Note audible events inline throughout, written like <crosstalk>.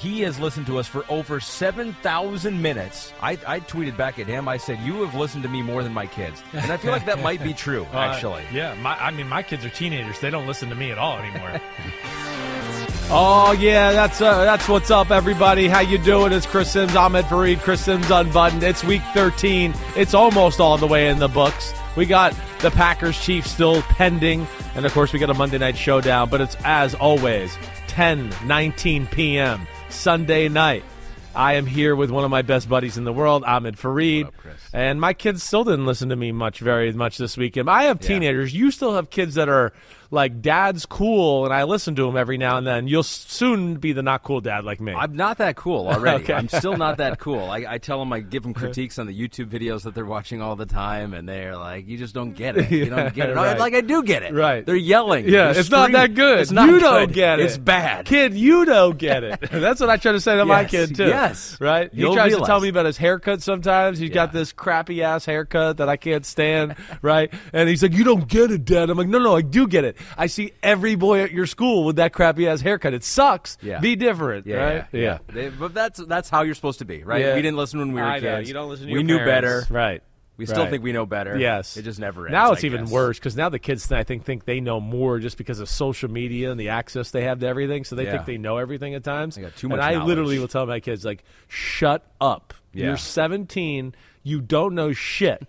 He has listened to us for over 7,000 minutes. I, I tweeted back at him. I said, You have listened to me more than my kids. And I feel like that <laughs> might be true, Uh, actually. yeah, my, I mean, my kids are teenagers. They don't listen to me at all anymore. <laughs> Oh yeah, that's uh, that's what's up, everybody. How you doing? It's Chris Sims, Ahmed Fareed, Chris Sims Unbuttoned. It's week 13. It's almost all the way in the books. We got the Packers Chiefs still pending, and of course we got a Monday night showdown. But it's as always 10, 19 p.m. Sunday night. I am here with one of my best buddies in the world, Ahmed Fareed. And my kids still didn't listen to me much, very much this weekend. I have teenagers. You still have kids that are like, dad's cool, and I listen to him every now and then. You'll soon be the not cool dad like me. I'm not that cool already. <laughs> Okay. I'm still not that <laughs> cool. I, I tell them, I give them critiques on the YouTube videos that they're watching all the time, and they're like, "You just don't get it. You don't get it." <laughs> right. Like I do get it. Right. They're yelling. Yeah, They're it's not that good. It's not you good. don't get it. It's bad. Kid, you don't get it. That's what I try to say to my kid, too. yes. Right? He You'll tries to tell me about his haircut sometimes. He's got this crappy ass haircut that I can't stand, right? And he's like, You don't get it, Dad. I'm like, No, no, I do get it. I see every boy at your school with that crappy ass haircut. It sucks. Yeah. Be different, Yeah, right? yeah, yeah. They- but that's that's how you're supposed to be, right? Yeah. We didn't listen when we were I know. kids. You don't listen to We your knew parents. better. Right. We still Right. think we know better. Yes, It just never ends. Now it's I even guess. worse because now the kids, I think, think they know more just because of social media and the access they have to everything. So they Yeah. think they know everything at times. They got too much. And I knowledge. literally will tell my kids like, "Shut up! Yeah. You're 17. You don't know shit.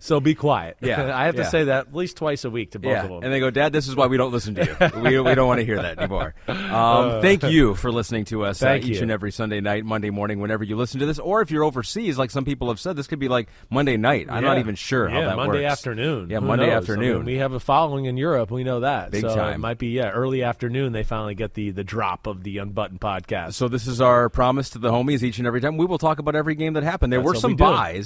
so be quiet." <laughs> Yeah, <laughs> I have to yeah. say that at least twice a week to both Yeah, of them. and they go, Dad, this is why we don't listen to you. <laughs> we, we don't want to hear that anymore. Um, thank you for listening to us uh, Uh. Each you. and every Sunday night, Monday morning, whenever you listen to this. Or if you're overseas, like some people have said, this could be like Monday night. I'm not even sure how yeah, that Monday works. afternoon. Yeah, Who Monday knows? I afternoon. mean, we have a following in Europe. We know that. Big so It might be yeah, early afternoon. They finally get the the drop of the unbuttoned podcast. So this is our promise to the homies each and every time. We will talk about every game that happened. There That's were some we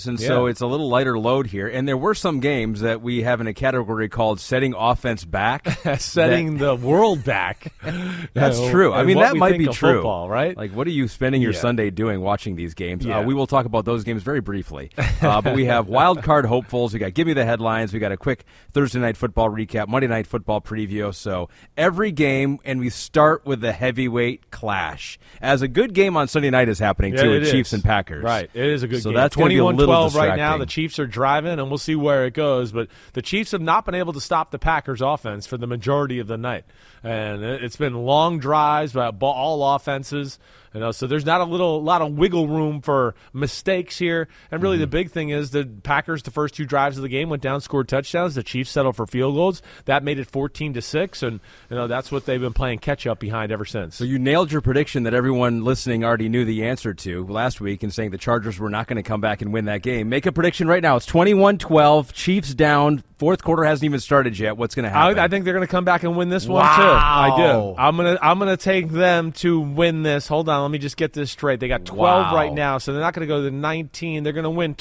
and so it's a little lighter load here. And there were some games that we have in a category called setting offense back. <laughs> setting the world back. <laughs> That's Uh, true. I mean, that might be true. Football, right? Like, what are you spending your Yeah. Sunday doing watching these games? Yeah. Uh, we will talk about those games very briefly. <laughs> Uh, but we have wild card hopefuls. We got give me the headlines. We got a quick Thursday night football recap, Monday night football preview. So every game, and we start with the heavyweight clash. As a good game on Sunday night is happening Yeah, too, it with Chiefs is. and Packers. Right. It is a good so game. That's gonna be a little 21-12 right now. The Chiefs are driving, and we'll see where it goes. But the Chiefs have not been able to stop the Packers' offense for the majority of the night, and it- it's been long drives by all offenses. You know, so there's not a little lot of wiggle room for mistakes here. And really, Mm-hmm. the big thing is the Packers, the first two drives of the game, went down, scored touchdowns. The Chiefs settled for field goals. That made it 14 to six, and you know that's what they've been playing catch up behind ever since. So you nailed your prediction that everyone listening already knew the answer to last week in saying the Chargers were not going to come back and win that game. Make a prediction right now. It's 21-12. Chiefs down. Fourth quarter hasn't even started yet. What's going to happen? I, I think they're going to come back and win this one too. I do. I'm gonna I'm gonna take them to win this. Hold on, let me just get this straight. They got 12 Wow. right now, so they're not going to go to 19. They're going to win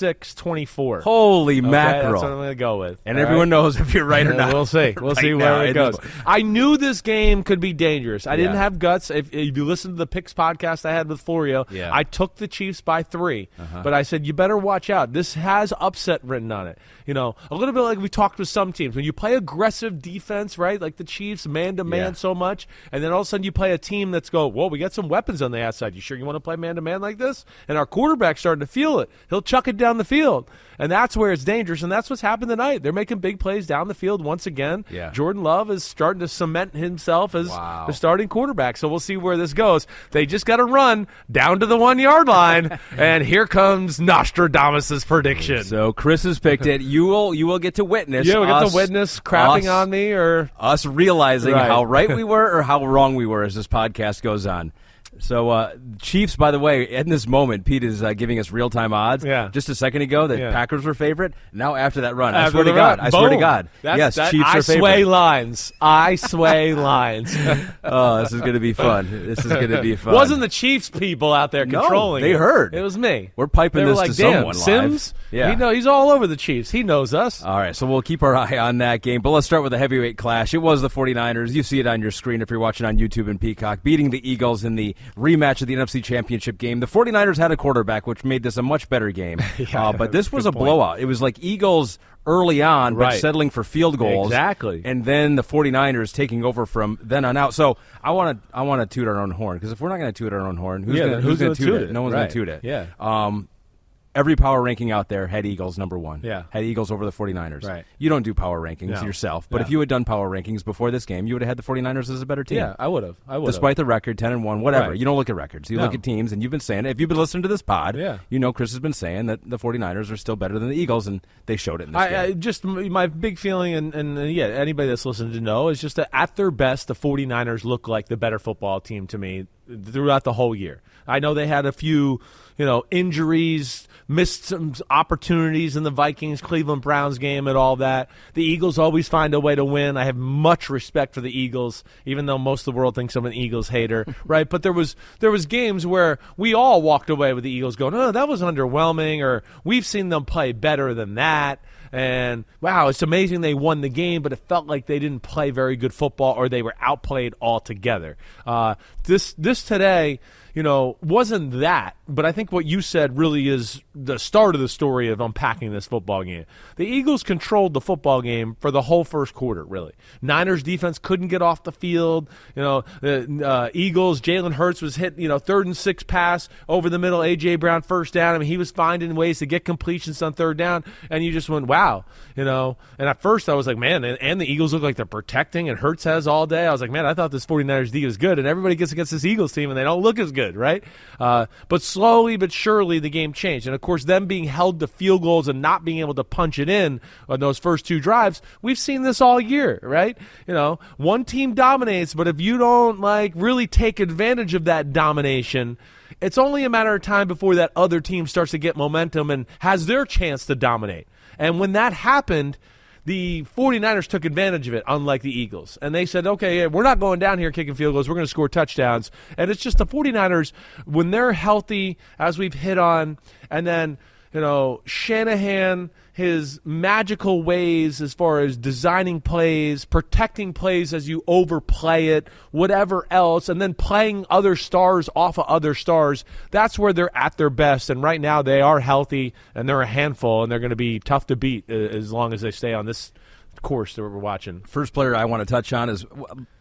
26-24. Holy Okay, mackerel. That's what I'm going to go with. and All everyone right? knows if you're right or not. We'll see. <laughs> We'll right see where it goes. I knew this game could be dangerous. I didn't have guts. If, if you listen to the picks podcast I had with Florio, Yeah. I took the Chiefs by 3 Uh-huh. But I said you better watch out. This has upset written on it. You know, a little bit like we talked with some teams when you play aggressive defense, right? Like the Chiefs, man to man so much, and then all of a sudden you play a team that's go, well, we got some weapons on the outside. You sure you want to play man to man like this? And our quarterback's starting to feel it. He'll chuck it down the field. And that's where it's dangerous, and that's what's happened tonight. They're making big plays down the field once again. Yeah. Jordan Love is starting to cement himself as Wow. the starting quarterback. So we'll see where this goes. They just got to run down to the one yard line, <laughs> and here comes Nostradamus' prediction. So Chris has picked it. You will you will get to witness. yeah, we got us- the witness crapping us- on me, or us realizing Right. how right we <laughs> were or how wrong we were as this podcast goes on. So, uh, Chiefs, by the way, in this moment, Pete is uh, giving us real time odds. Yeah. Just a second ago, the Yeah. Packers were favorite. Now, after that run, I After swear to God, run, I swear to. God, That's- yes, that- Chiefs I are favorite. I sway lines. I sway <laughs> lines. <laughs> Oh, this is going to be fun. This is going to be fun. Wasn't the Chiefs people out there No, controlling? they it. heard. It was me. We're piping they this like, to someone live." Yeah. he know he's all over the Chiefs. He knows us. All right, so we'll keep our eye on that game. But let's start with the heavyweight clash. It was the 49ers. You see it on your screen if you're watching on YouTube and Peacock, beating the Eagles in the rematch of the NFC Championship game. The 49ers had a quarterback, which made this a much better game. <laughs> Yeah, uh, but this was a point. blowout. It was like Eagles early on, but Right. settling for field goals. Exactly. And then the 49ers taking over from then on out. So I want to I want to toot our own horn because if we're not going to toot our own horn, who's Yeah, going then who's who's going gonna to toot toot it? it? No one's Right. going to toot it. Yeah. Um, every power ranking out there had Eagles number one. Yeah. Had Eagles over the 49ers. Right. You don't do power rankings No. yourself, but No. if you had done power rankings before this game, you would have had the 49ers as a better team. Yeah, I would have. I would. Despite the record, 10 and 1, whatever. Right. You don't look at records. You No. look at teams, and you've been saying. If you've been listening to this pod, Yeah. you know Chris has been saying that the 49ers are still better than the Eagles, and they showed it in this I, game. I just my big feeling, and, and yeah, anybody that's listening to know is just that at their best, the 49ers look like the better football team to me throughout the whole year. I know they had a few, you know, injuries, missed some opportunities in the Vikings Cleveland Browns game and all that. The Eagles always find a way to win. I have much respect for the Eagles, even though most of the world thinks I'm an Eagles hater, <laughs> right? But there was there was games where we all walked away with the Eagles going, "Oh, that was underwhelming," or "We've seen them play better than that." And wow, it's amazing they won the game, but it felt like they didn't play very good football or they were outplayed altogether. Uh, this this today, you know, wasn't that, but I think what you said really is the start of the story of unpacking this football game. The Eagles controlled the football game for the whole first quarter, really. Niners defense couldn't get off the field. You know, the uh, Eagles, Jalen Hurts was hit, you know, third and six pass over the middle, A.J. Brown first down. I mean, he was finding ways to get completions on third down, and you just went, wow, you know. And at first I was like, man, and, and the Eagles look like they're protecting, and Hurts has all day. I was like, man, I thought this 49ers D was good, and everybody gets against this Eagles team, and they don't look as good, right? Uh, but slowly but surely the game changed. And of course, them being held to field goals and not being able to punch it in on those first two drives, we've seen this all year, right? You know, one team dominates, but if you don't like really take advantage of that domination, it's only a matter of time before that other team starts to get momentum and has their chance to dominate. And when that happened, the 49ers took advantage of it, unlike the Eagles. And they said, okay, we're not going down here kicking field goals. We're going to score touchdowns. And it's just the 49ers, when they're healthy, as we've hit on, and then, you know, Shanahan, his magical ways as far as designing plays, protecting plays as you overplay it, whatever else, and then playing other stars off of other stars, that's where they're at their best. And right now they are healthy and they're a handful and they're going to be tough to beat uh, as long as they stay on this course that we're watching. First player I want to touch on is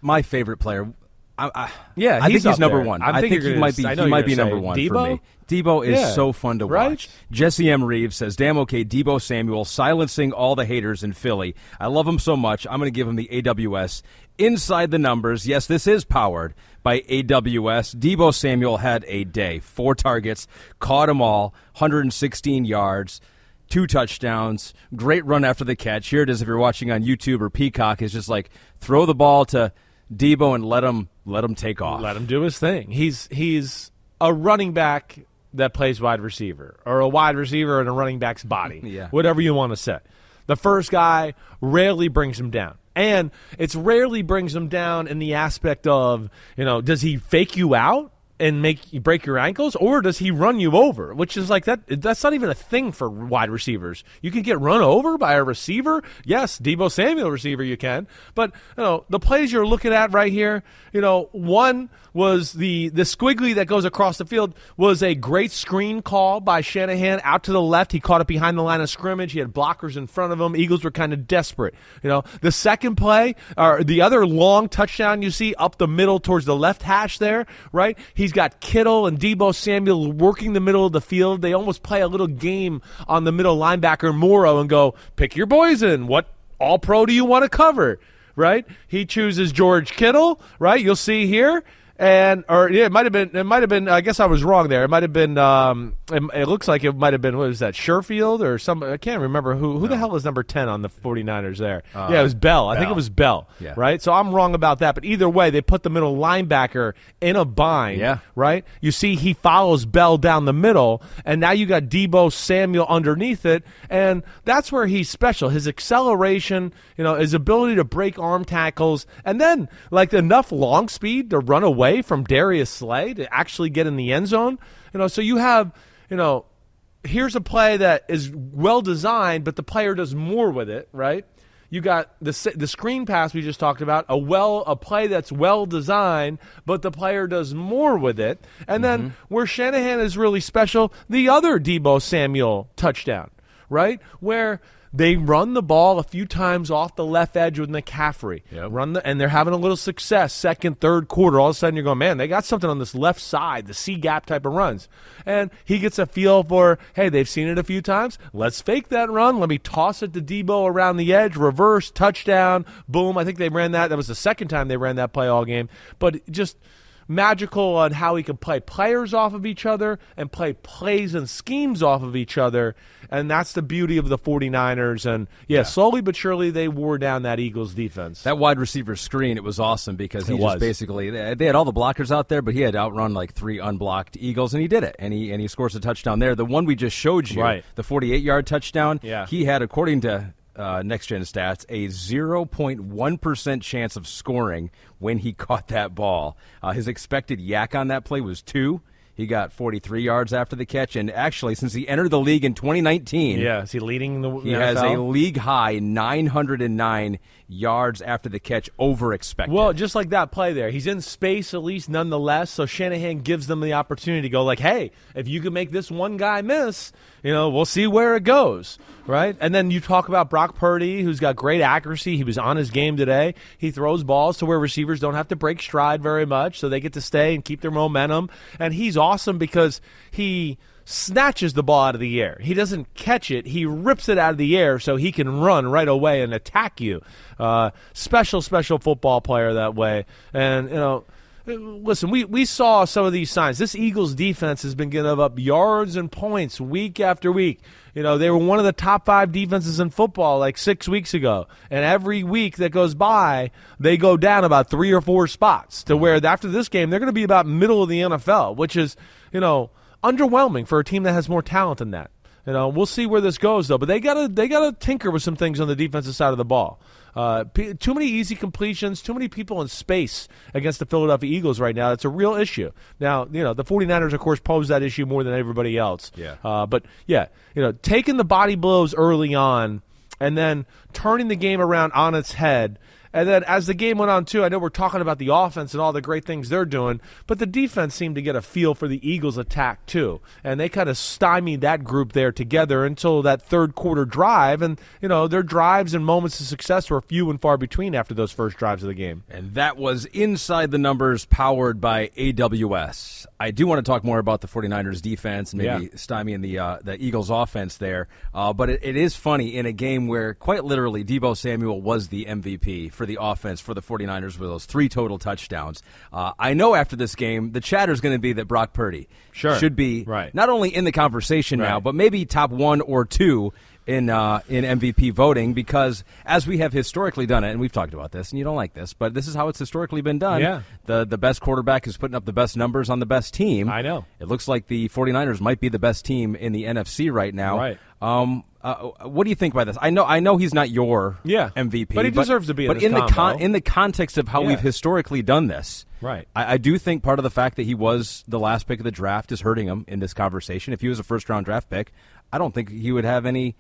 my favorite player. I, I, Yeah, I he's think he's number there. one. I'm I think he might be. say- I know He might be number one Debo? for me. Debo is Yeah, so fun to right? watch. Jesse M. Reeves says, "Damn okay, Debo Samuel silencing all the haters in Philly. I love him so much. I'm going to give him the AWS inside the numbers. Yes, this is powered by AWS. Debo Samuel had a day. Four targets, caught them all, 116 yards." Two touchdowns, great run after the catch. Here it is. If you're watching on YouTube or Peacock, it's just like throw the ball to Debo and let him let him take off. Let him do his thing. He's he's a running back that plays wide receiver, or a wide receiver in a running back's body. <laughs> Yeah. whatever you want to say. The first guy rarely brings him down, and it's rarely brings him down in the aspect of you know does he fake you out and make you break your ankles, or does he run you over? Which is like that. That's not even a thing for wide receivers. You can get run over by a receiver. Yes, Debo Samuel receiver you can, but you know the plays you're looking at right here. You know, one was the the squiggly that goes across the field was a great screen call by Shanahan out to the left. He caught it behind the line of scrimmage. He had blockers in front of him. Eagles were kind of desperate. You know, the second play or the other long touchdown you see up the middle towards the left hash there, right? He He's got Kittle and Debo Samuel working the middle of the field. They almost play a little game on the middle linebacker Morrow and go, pick your poison. What all pro do you want to cover? Right? He chooses George Kittle, right? You'll see here and or yeah, it might have been. It might have been. I guess I was wrong there. It might have been. Um, it, it, looks like it might have been. What was that? Sherfield or some? I can't remember who. Who no. the hell was number ten on the 49ers there? Uh, yeah, it was Bell. Bell. I think it was Bell. Yeah. Right. So I'm wrong about that. But either way, they put the middle linebacker in a bind. Yeah. Right. You see, he follows Bell down the middle, and now you got Debo Samuel underneath it, and that's where he's special. His acceleration, you know, his ability to break arm tackles, and then like enough long speed to run away from Darius Slay to actually get in the end zone. You know, so you have, you know, here's a play that is well designed, but the player does more with it, right? You got the the screen pass we just talked about, a well a play that's well designed, but the player does more with it. And mm-hmm. then where Shanahan is really special, the other Debo Samuel touchdown, right? Where they run the ball a few times off the left edge with McCaffrey. Yep. Run the, and they're having a little success second, third quarter. All of a sudden, you're going, man, they got something on this left side, the C gap type of runs. And he gets a feel for, hey, they've seen it a few times. Let's fake that run. Let me toss it to Debo around the edge, reverse, touchdown, boom. I think they ran that. That was the second time they ran that play all game. But just magical on how he can play players off of each other and play plays and schemes off of each other. And that's the beauty of the 49ers. And yeah, yeah. slowly but surely they wore down that Eagles defense. That wide receiver screen, it was awesome because he it just was. basically, they had all the blockers out there, but he had outrun like three unblocked Eagles, and he did it. And he, and he scores a touchdown there. The one we just showed you, right. the 48 yard touchdown, yeah. he had, according to uh, next gen stats a 0.1% chance of scoring when he <laughs> caught that ball. Uh, his expected YAC on that play was two. He got 43 yards after the catch, and actually, since he entered the league in 2019, yeah, is he leading the? He has a league high 909 yards after the catch over expected. Well, just like that play there, he's in space at least, nonetheless. So Shanahan gives them the opportunity to go like, "Hey, if you can make this one guy miss, you know, we'll see where it goes." Right, and then you talk about Brock Purdy, who's got great accuracy. He was on his game today. He throws balls to where receivers don't have to break stride very much, so they get to stay and keep their momentum. And he's awesome because he snatches the ball out of the air. He doesn't catch it, he rips it out of the air so he can run right away and attack you. Uh, special, special football player that way. And, you know, listen, we, we saw some of these signs. This Eagles defense has been giving up yards and points week after week. You know, they were one of the top five defenses in football like six weeks ago. And every week that goes by, they go down about three or four spots to where after this game, they're going to be about middle of the NFL, which is, you know, underwhelming for a team that has more talent than that. You know, we'll see where this goes though. But they gotta they gotta tinker with some things on the defensive side of the ball. Uh, p- too many easy completions, too many people in space against the Philadelphia Eagles right now. It's a real issue. Now, you know, the 49ers, of course, pose that issue more than everybody else. Yeah. Uh, but, yeah, you know, taking the body blows early on and then turning the game around on its head – and then as the game went on, too, I know we're talking about the offense and all the great things they're doing, but the defense seemed to get a feel for the Eagles' attack, too. And they kind of stymied that group there together until that third quarter drive. And, you know, their drives and moments of success were few and far between after those first drives of the game. And that was Inside the Numbers powered by AWS. I do want to talk more about the 49ers defense and maybe yeah. stymieing the, uh, the Eagles offense there. Uh, but it, it is funny in a game where, quite literally, Debo Samuel was the MVP for for the offense for the 49ers with those three total touchdowns. Uh, I know after this game, the chatter is going to be that Brock Purdy sure. should be right. not only in the conversation right. now, but maybe top one or two in uh, in MVP voting because as we have historically done it, and we've talked about this, and you don't like this, but this is how it's historically been done. Yeah. The the best quarterback is putting up the best numbers on the best team. I know. It looks like the 49ers might be the best team in the NFC right now. Right. Um, uh, what do you think about this? I know, I know he's not your yeah. MVP, but he deserves to be. But in, in the con- in the context of how yeah. we've historically done this, right? I, I, do think part of the fact that he was the last pick of the draft is hurting him in this conversation. If he was a first round draft pick, I don't think he would have any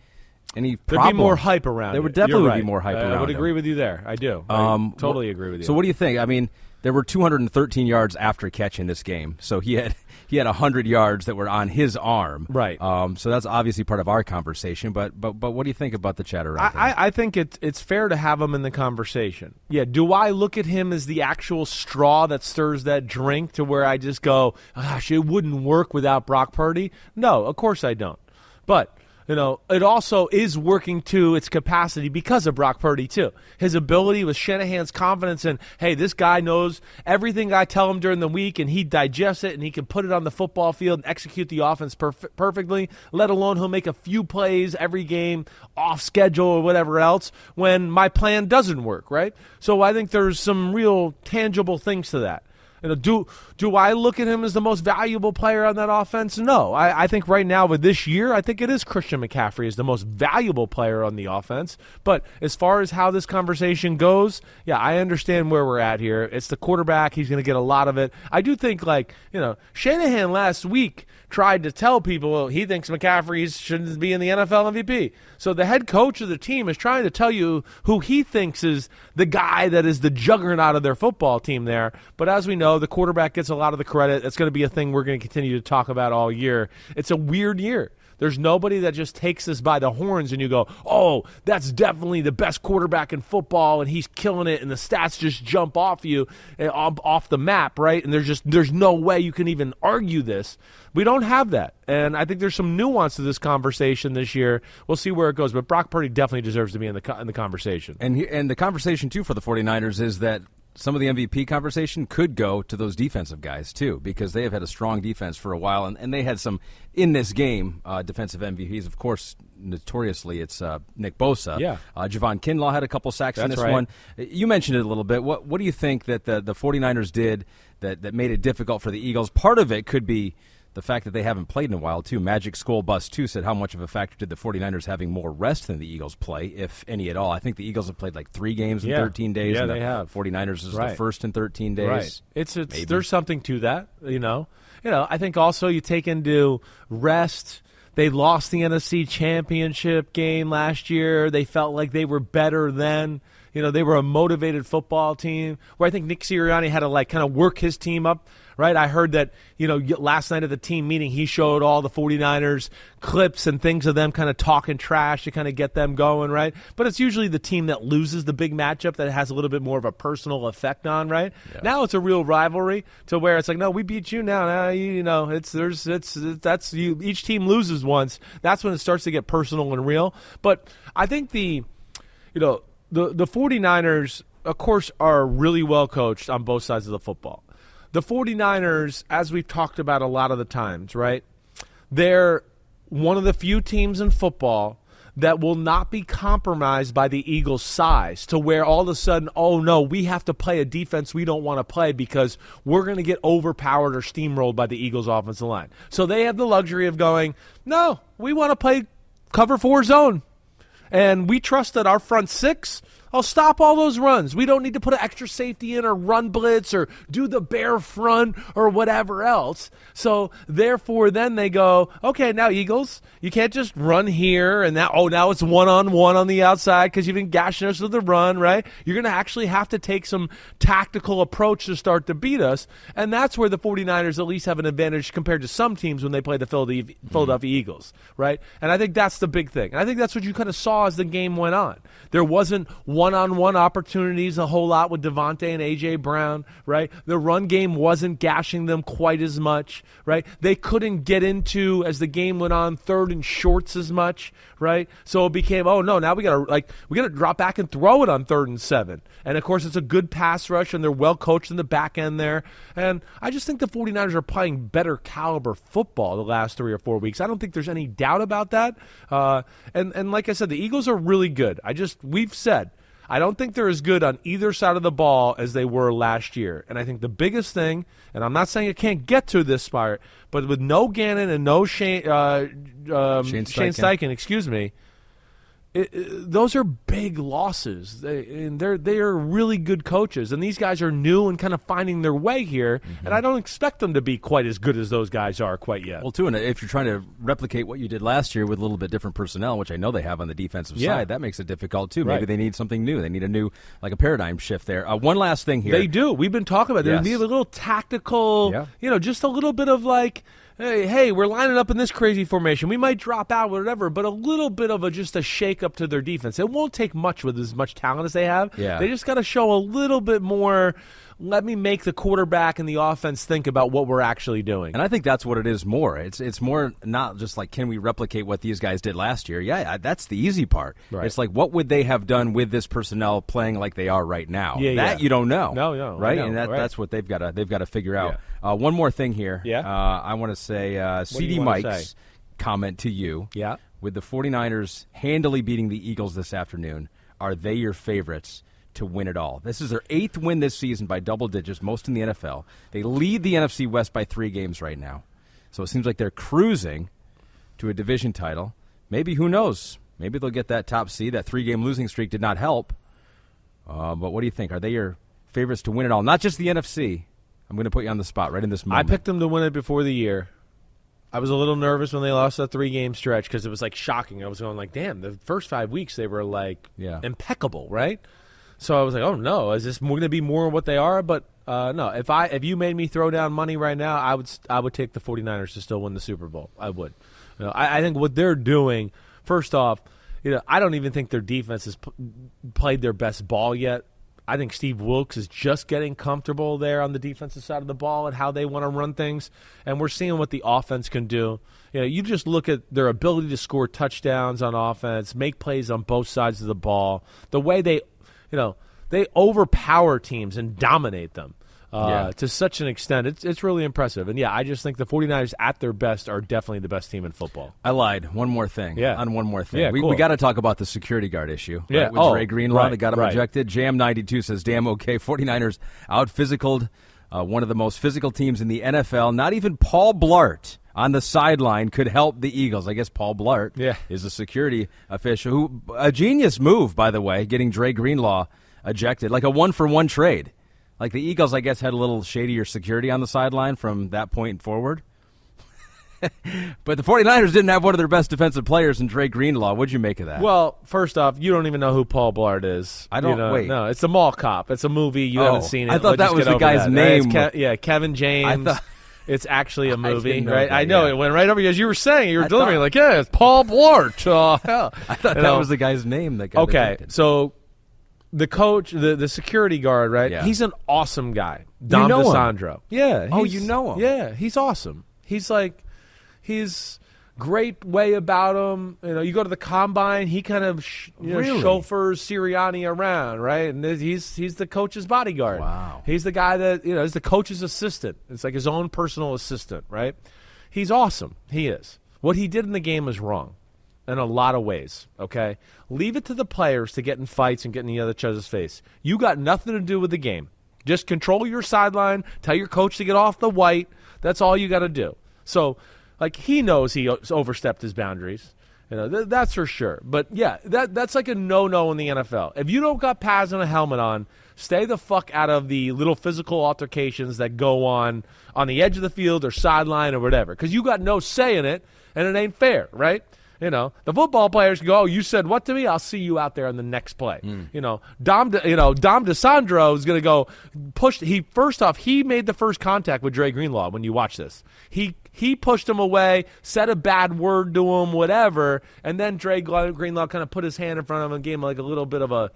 any There'd be more hype around. There would definitely right. be more hype around. I would agree him. with you there. I do. Um, I totally agree with you. So what do you think? I mean, there were 213 yards after catch in this game. So he had <laughs> he had 100 yards that were on his arm. Right. Um, so that's obviously part of our conversation. But but but what do you think about the chatter him? I, I think it's it's fair to have him in the conversation. Yeah. Do I look at him as the actual straw that stirs that drink to where I just go, gosh, it wouldn't work without Brock Purdy? No, of course I don't. But you know, it also is working to its capacity because of Brock Purdy too. His ability with Shanahan's confidence and, hey, this guy knows everything I tell him during the week, and he digests it, and he can put it on the football field and execute the offense perf- perfectly. Let alone he'll make a few plays every game off schedule or whatever else when my plan doesn't work. Right. So I think there's some real tangible things to that. You know, do do I look at him as the most valuable player on that offense? No. I, I think right now with this year, I think it is Christian McCaffrey is the most valuable player on the offense. But as far as how this conversation goes, yeah, I understand where we're at here. It's the quarterback. He's going to get a lot of it. I do think like, you know, Shanahan last week tried to tell people he thinks McCaffrey shouldn't be in the NFL MVP. So the head coach of the team is trying to tell you who he thinks is the guy that is the juggernaut of their football team there. But as we know, the quarterback gets a lot of the credit. That's going to be a thing we're going to continue to talk about all year. It's a weird year. There's nobody that just takes this by the horns and you go, oh, that's definitely the best quarterback in football and he's killing it and the stats just jump off you eh, off the map, right? And there's just there's no way you can even argue this. We don't have that. And I think there's some nuance to this conversation this year. We'll see where it goes, but Brock Purdy definitely deserves to be in the in the conversation. And and the conversation too for the 49ers is that some of the MVP conversation could go to those defensive guys too, because they have had a strong defense for a while, and, and they had some in this game uh, defensive MVPs. Of course, notoriously, it's uh, Nick Bosa. Yeah, uh, Javon Kinlaw had a couple sacks That's in this right. one. You mentioned it a little bit. What what do you think that the the 49ers did that that made it difficult for the Eagles? Part of it could be the fact that they haven't played in a while, too. Magic School Bus, too, said how much of a factor did the 49ers having more rest than the Eagles play, if any at all? I think the Eagles have played like three games in Yeah. 13 days. Yeah, and they the have. 49ers is Right. the first in 13 days. Right. It's, it's Maybe. there's something to that, you know. You know, I think also you take into rest. They lost the NFC Championship game last year. They felt like they were better then. You know, they were a motivated football team. Where I think Nick Sirianni had to like kind of work his team up. Right, I heard that you know last night at the team meeting he showed all the 49ers clips and things of them kind of talking trash to kind of get them going, right? But it's usually the team that loses the big matchup that has a little bit more of a personal effect on, right? Now it's a real rivalry to where it's like, no, we beat you now. Now you, you know, it's there's it's, it's that's you. Each team loses once. That's when it starts to get personal and real. But I think the you know the the 49ers of course are really well coached on both sides of the football. The 49ers as we've talked about a lot of the times, right? They're one of the few teams in football that will not be compromised by the Eagles' size to where all of a sudden, oh no, we have to play a defense we don't want to play because we're going to get overpowered or steamrolled by the Eagles' offensive line. So they have the luxury of going, no, we want to play cover four zone. And we trust that our front six will stop all those runs. We don't need to put an extra safety in or run blitz or do the bare front or whatever else. So therefore, then they go, okay, now Eagles, you can't just run here and now, oh, now it's one on one on the outside because you've been gashing us with the run, right? You're going to actually have to take some tactical approach to start to beat us. And that's where the 49ers at least have an advantage compared to some teams when they play the Philadelphia, mm-hmm. Philadelphia Eagles, right? And I think that's the big thing. And I think that's what you kind of saw as the game went on. There wasn't one-on-one opportunities a whole lot with DeVonta and AJ Brown, right? The run game wasn't gashing them quite as much, right? They couldn't get into as the game went on third and shorts as much, right? So it became, oh no, now we got to like we got to drop back and throw it on third and seven. And of course, it's a good pass rush, and they're well coached in the back end there. And I just think the 49ers are playing better caliber football the last three or four weeks. I don't think there's any doubt about that. Uh, and and like I said, the Eagles are really good. I just we've said. I don't think they're as good on either side of the ball as they were last year. And I think the biggest thing, and I'm not saying it can't get to this spot, but with no Gannon and no Shane, uh, um, Shane Shane Steichen. Steichen, excuse me, it, it, those are big losses, they, and they're they are really good coaches, and these guys are new and kind of finding their way here, Mm-hmm. and I don't expect them to be quite as good as those guys are quite yet. Well, too, and if you're trying to replicate what you did last year with a little bit different personnel, which I know they have on the defensive Yeah. side, that makes it difficult too. Maybe Right. they need something new. They need a new, like a paradigm shift there. Uh, one last thing here. They do. We've been talking about. Yes. need a little tactical. Yeah. You know, just a little bit of like, hey, hey, we're lining up in this crazy formation. We might drop out, whatever, but a little bit of a just a shake up to their defense. It won't take much with as much talent as they have. Yeah. They just got to show a little bit more. Let me make the quarterback and the offense think about what we're actually doing. And I think that's what it is more. It's it's more not just like can we replicate what these guys did last year? Yeah, that's the easy part. Right. It's like what would they have done with this personnel playing like they are right now? Yeah, that yeah. you don't know. No, no, right? and that, right. that's what they've got to they've got to figure out. Uh, one more thing here. Yeah? Uh, I want to say uh, CD Mike's say? comment to you. Yeah. With the 49ers handily beating the Eagles this afternoon, are they your favorites? To win it all. This is their eighth win this season by double digits, most in the NFL. They lead the NFC West by three games right now. So it seems like they're cruising to a division title. Maybe, who knows? Maybe they'll get that top seed. That three game losing streak did not help. Uh, but what do you think? Are they your favorites to win it all? Not just the NFC. I'm going to put you on the spot right in this moment. I picked them to win it before the year. I was a little nervous when they lost that three game stretch because it was like shocking. I was going like, damn, the first five weeks they were like Yeah. impeccable, right? So I was like, oh no, is this going to be more what they are? But uh, no, if I if you made me throw down money right now, I would I would take the 49ers to still win the Super Bowl. I would. You know, I, I think what they're doing, first off, you know, I don't even think their defense has p- played their best ball yet. I think Steve Wilks is just getting comfortable there on the defensive side of the ball and how they want to run things, and we're seeing what the offense can do. You know, you just look at their ability to score touchdowns on offense, make plays on both sides of the ball, the way they, you know, they overpower teams and dominate them. Uh, Yeah. To such an extent, it's it's really impressive. And yeah, I just think the 49ers at their best are definitely the best team in football. I lied. One more thing. Yeah. On one more thing. Yeah, we cool. we got to talk about the security guard issue. right, Yeah. With Oh, Dre Greenlaw right, that got him right. ejected. Jam 92 says, damn okay. 49ers out physicaled uh, one of the most physical teams in the NFL. Not even Paul Blart on the sideline could help the Eagles. I guess Paul Blart Yeah. is a security official who, a genius move, by the way, getting Dre Greenlaw ejected. Like a one for one trade. Like the Eagles, I guess, had a little shadier security on the sideline from that point forward. <laughs> But the 49ers didn't have one of their best defensive players in Dre Greenlaw. What'd you make of that? Well, first off, you don't even know who Paul Blart is. I don't- You know, wait. No, it's a mall cop. It's a movie. You Oh, haven't seen it. I thought Let's that was the guy's that, right? Name. Ke- yeah, Kevin James. thought- it's actually a <laughs> movie, didn't right? that, I know yeah. it went right over you as you were saying. You were I delivering thought- like, yeah, it's Paul Blart. <laughs> Oh, hell. I thought You that know, was the guy's name that got Okay, ejected. so the coach, the the security guard, right? Yeah. He's an awesome guy. Dom know him? DiSandro. Yeah. Oh, you know him? Yeah, he's awesome. He's like, he's great way about him. You know, you go to the combine, he kind of sh- you know, Really? chauffeurs Sirianni around, right? And he's he's the coach's bodyguard. Wow. He's the guy that you know is the coach's assistant. It's like his own personal assistant, right? He's awesome. He is. What he did in the game was wrong in a lot of ways. Okay, leave it to the players to get in fights and get in the other other's face. You got nothing to do with the game. Just control your sideline. Tell your coach to get off the white. That's all you got to do. So, like he knows he overstepped his boundaries. You know th- that's for sure. But yeah, that that's like a no no in the NFL. If you don't got pads and a helmet on, stay the fuck out of the little physical altercations that go on on the edge of the field or sideline or whatever, because you got no say in it, and it ain't fair, right? You know, the football players go, oh, you said what to me? I'll see you out there on the next play. Hmm. You know, Dom, De, you know, Dom DiSandro is going to go push. He first off, he made the first contact with Dre Greenlaw. When you watch this, he he pushed him away, said a bad word to him, whatever, and then Dre Greenlaw kind of put his hand in front of him and gave him like a little bit of a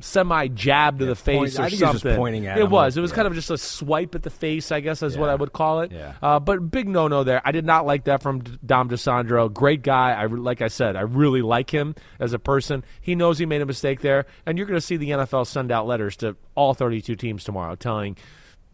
semi jab to the face point- or I think he was just pointing at it him, was. It was yeah. kind of just a swipe at the face, I guess, is what I would call it. Yeah. Uh, but big no no there. I did not like that from Dom DiSandro. Great guy. I like I said, I really like him as a person. He knows he made a mistake there, and you're going to see the NFL send out letters to all 32 teams tomorrow, telling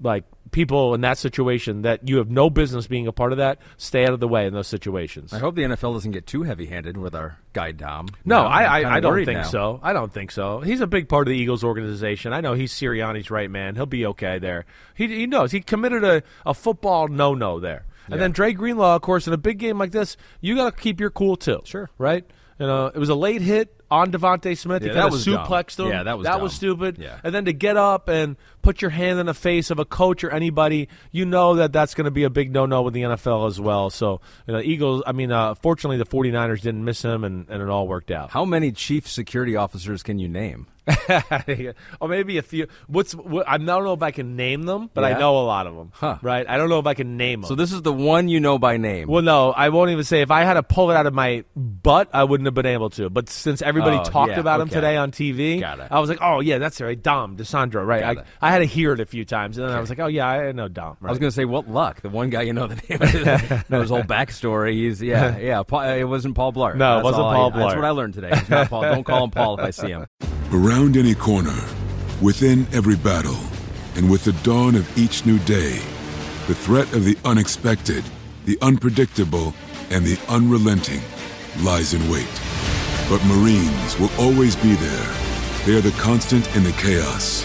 like people in that situation that you have no business being a part of that. Stay out of the way in those situations. I hope the NFL doesn't get too heavy handed with our guy Dom. No, I, I, I don't think now. so. I don't think so. He's a big part of the Eagles organization. I know he's Sirianni's right man. He'll be okay there. He, he knows. He committed a, a football no no there. And then Dre Greenlaw, of course, in a big game like this, you got to keep your cool too. Sure. Right? You know, it was a late hit. on DeVonta Smith. Yeah, he that kind of was dumb. suplexed him. Yeah, that was that dumb. was stupid. Yeah. And then to get up and put your hand in the face of a coach or anybody, you know that that's going to be a big no-no with the NFL as well. So, you know, Eagles. I mean, uh, fortunately, the 49ers didn't miss him, and, and it all worked out. How many chief security officers can you name? <laughs> or maybe a few. What's what, I don't know if I can name them, but Yeah? I know a lot of them. Huh. Right? I don't know if I can name them. So this is the one you know by name. Well, no, I won't even say. If I had to pull it out of my butt, I wouldn't have been able to. But since everybody Oh, talked yeah, about him today on TV. I was like, oh yeah, that's right, Dom DiSandro, right? I. I had to hear it a few times, and then I was like, oh yeah, I know Dom. Right? I was going to say, what luck? The one guy you know the name <laughs> of know his whole backstory. He's yeah, <laughs> yeah. Paul, it wasn't Paul Blart. No, it That's wasn't all I- Paul That's what I learned today. It's not Paul. Don't call him Paul if I see him. <laughs> Around any corner, within every battle, and with the dawn of each new day, the threat of the unexpected, the unpredictable, and the unrelenting lies in wait. But Marines will always be there. They are the constant in the chaos.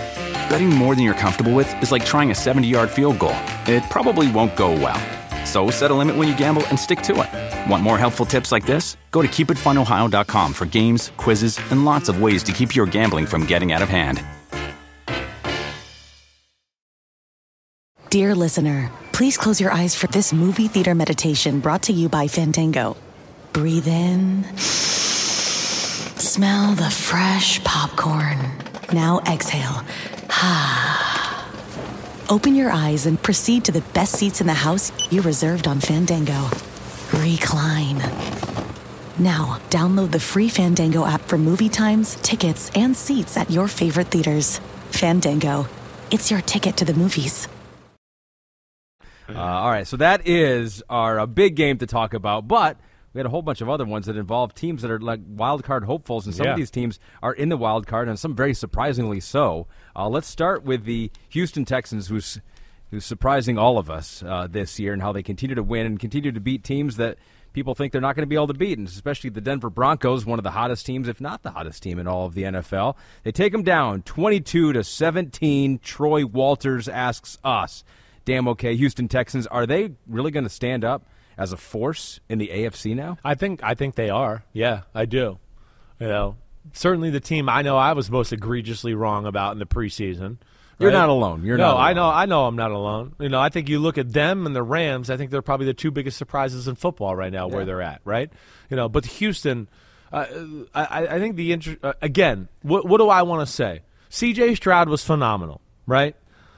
Betting more than you're comfortable with is like trying a 70 yard field goal. It probably won't go well. So set a limit when you gamble and stick to it. Want more helpful tips like this? Go to keepitfunohio.com for games, quizzes, and lots of ways to keep your gambling from getting out of hand. Dear listener, please close your eyes for this movie theater meditation brought to you by Fandango. Breathe in. Smell the fresh popcorn. Now exhale. <sighs> Open your eyes and proceed to the best seats in the house you reserved on Fandango. Recline. Now, download the free Fandango app for movie times, tickets, and seats at your favorite theaters. Fandango. It's your ticket to the movies. Uh, all right, so that is our big game to talk about, but we had a whole bunch of other ones that involve teams that are like wild card hopefuls, and some Yeah. of these teams are in the wild card, and some very surprisingly so. Uh, let's start with the Houston Texans, who's who's surprising all of us uh, this year, and how they continue to win and continue to beat teams that people think they're not going to be able to beat, and especially the Denver Broncos, one of the hottest teams, if not the hottest team in all of the NFL. They take them down, twenty-two to seventeen. Troy Walters asks us damn okay Houston Texans are they really going to stand up as a force in the AFC now? I think I think they are. Yeah, I do. You know, certainly the team I know I was most egregiously wrong about in the preseason. You're not alone. You're no, not I know. I know. I'm not alone. You know, I think you look at them and the Rams. I think they're probably the two biggest surprises in football right now, where they're at. Right. You know, but Houston. Uh, I, I think the inter- uh, again. What, what do I want to say? C.J. Stroud was phenomenal. Right.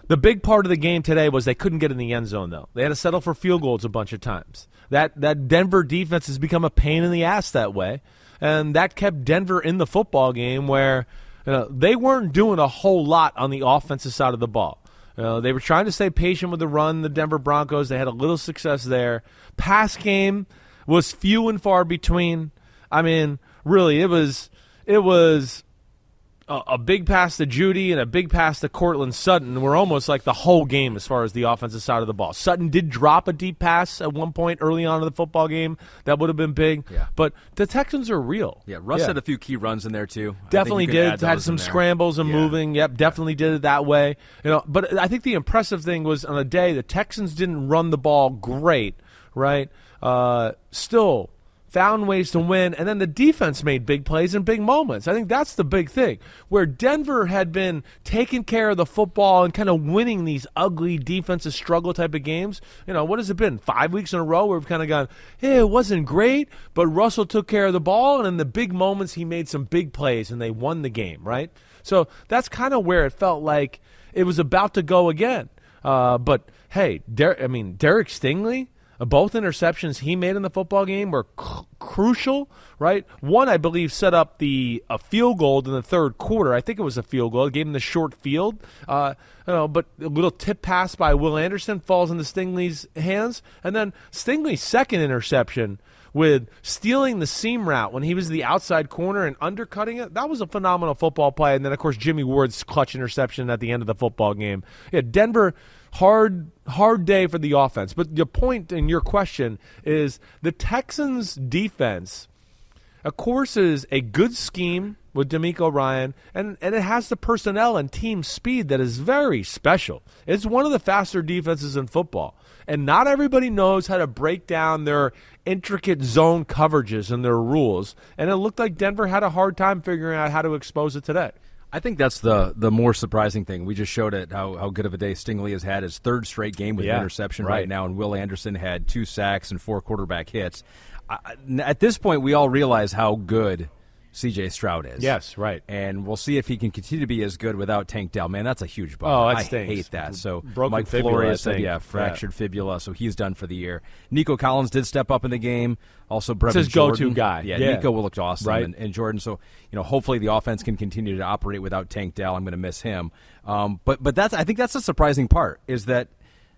The big part of the game today was they couldn't get in the end zone though. They had to settle for field goals a bunch of times. That that Denver defense has become a pain in the ass that way, and that kept Denver in the football game where you know, they weren't doing a whole lot on the offensive side of the ball. They were trying to stay patient with the run. The Denver Broncos they had a little success there. Pass game was few and far between. I mean, really, it was it was a, a big pass to Jeudy and a big pass to Courtland Sutton were almost like the whole game as far as the offensive side of the ball. Sutton did drop a deep pass at one point early on in the football game that would have been big. Yeah. But the Texans are real. Yeah, Russ had a few key runs in there too. Definitely did. Had some scrambles and Yeah. moving. Yep, definitely did it that way. You know, but I think the impressive thing was on a day the Texans didn't run the ball great, right? Uh, still found ways to win, and then the defense made big plays and big moments. I think that's the big thing. Where Denver had been taking care of the football and kind of winning these ugly defensive struggle type of games. You know, what has it been? Five weeks in a row where we've kind of gone, hey, it wasn't great, but Russell took care of the ball, and in the big moments, he made some big plays, and they won the game, right? So that's kind of where it felt like it was about to go again. Uh, but hey, Der- I mean, Derek Stingley, both interceptions he made in the football game were c- crucial, right? One, I believe, set up the a field goal in the third quarter. I think it was a field goal. It gave him the short field. Uh, you know, but a little tip pass by Will Anderson falls into Stingley's hands, and then Stingley's second interception with stealing the seam route when he was the outside corner and undercutting it. That was a phenomenal football play. And then, of course, Jimmy Ward's clutch interception at the end of the football game. Yeah, Denver hard hard day for the offense. But the point in your question is the Texans defense of course is a good scheme with DeMeco Ryan, and, and it has the personnel and team speed that is very special. It's one of the faster defenses in football. And not everybody knows how to break down their intricate zone coverages and their rules. And it looked like Denver had a hard time figuring out how to expose it today. I think that's the the more surprising thing. We just showed it how, how good of a day Stingley has had his third straight game with Yeah, an interception right. right. now, and Will Anderson had two sacks and four quarterback hits. I, at this point, we all realize how good C.J. Stroud is. Yes, right. And we'll see if he can continue to be as good without Tank Dell. Man, that's a huge bummer. Oh, that I hate that. So Broken Mike fibula, I Florio said, yeah, fractured fibula, so he's done for the year. Nico Collins did step up in the game. Also, Brevin his go-to guy. Yeah, Yeah. Nico will look awesome, Right. and, and Jordan. So you know, hopefully the offense can continue to operate without Tank Dell. I'm going to miss him. Um, but but that's I think that's the surprising part is that.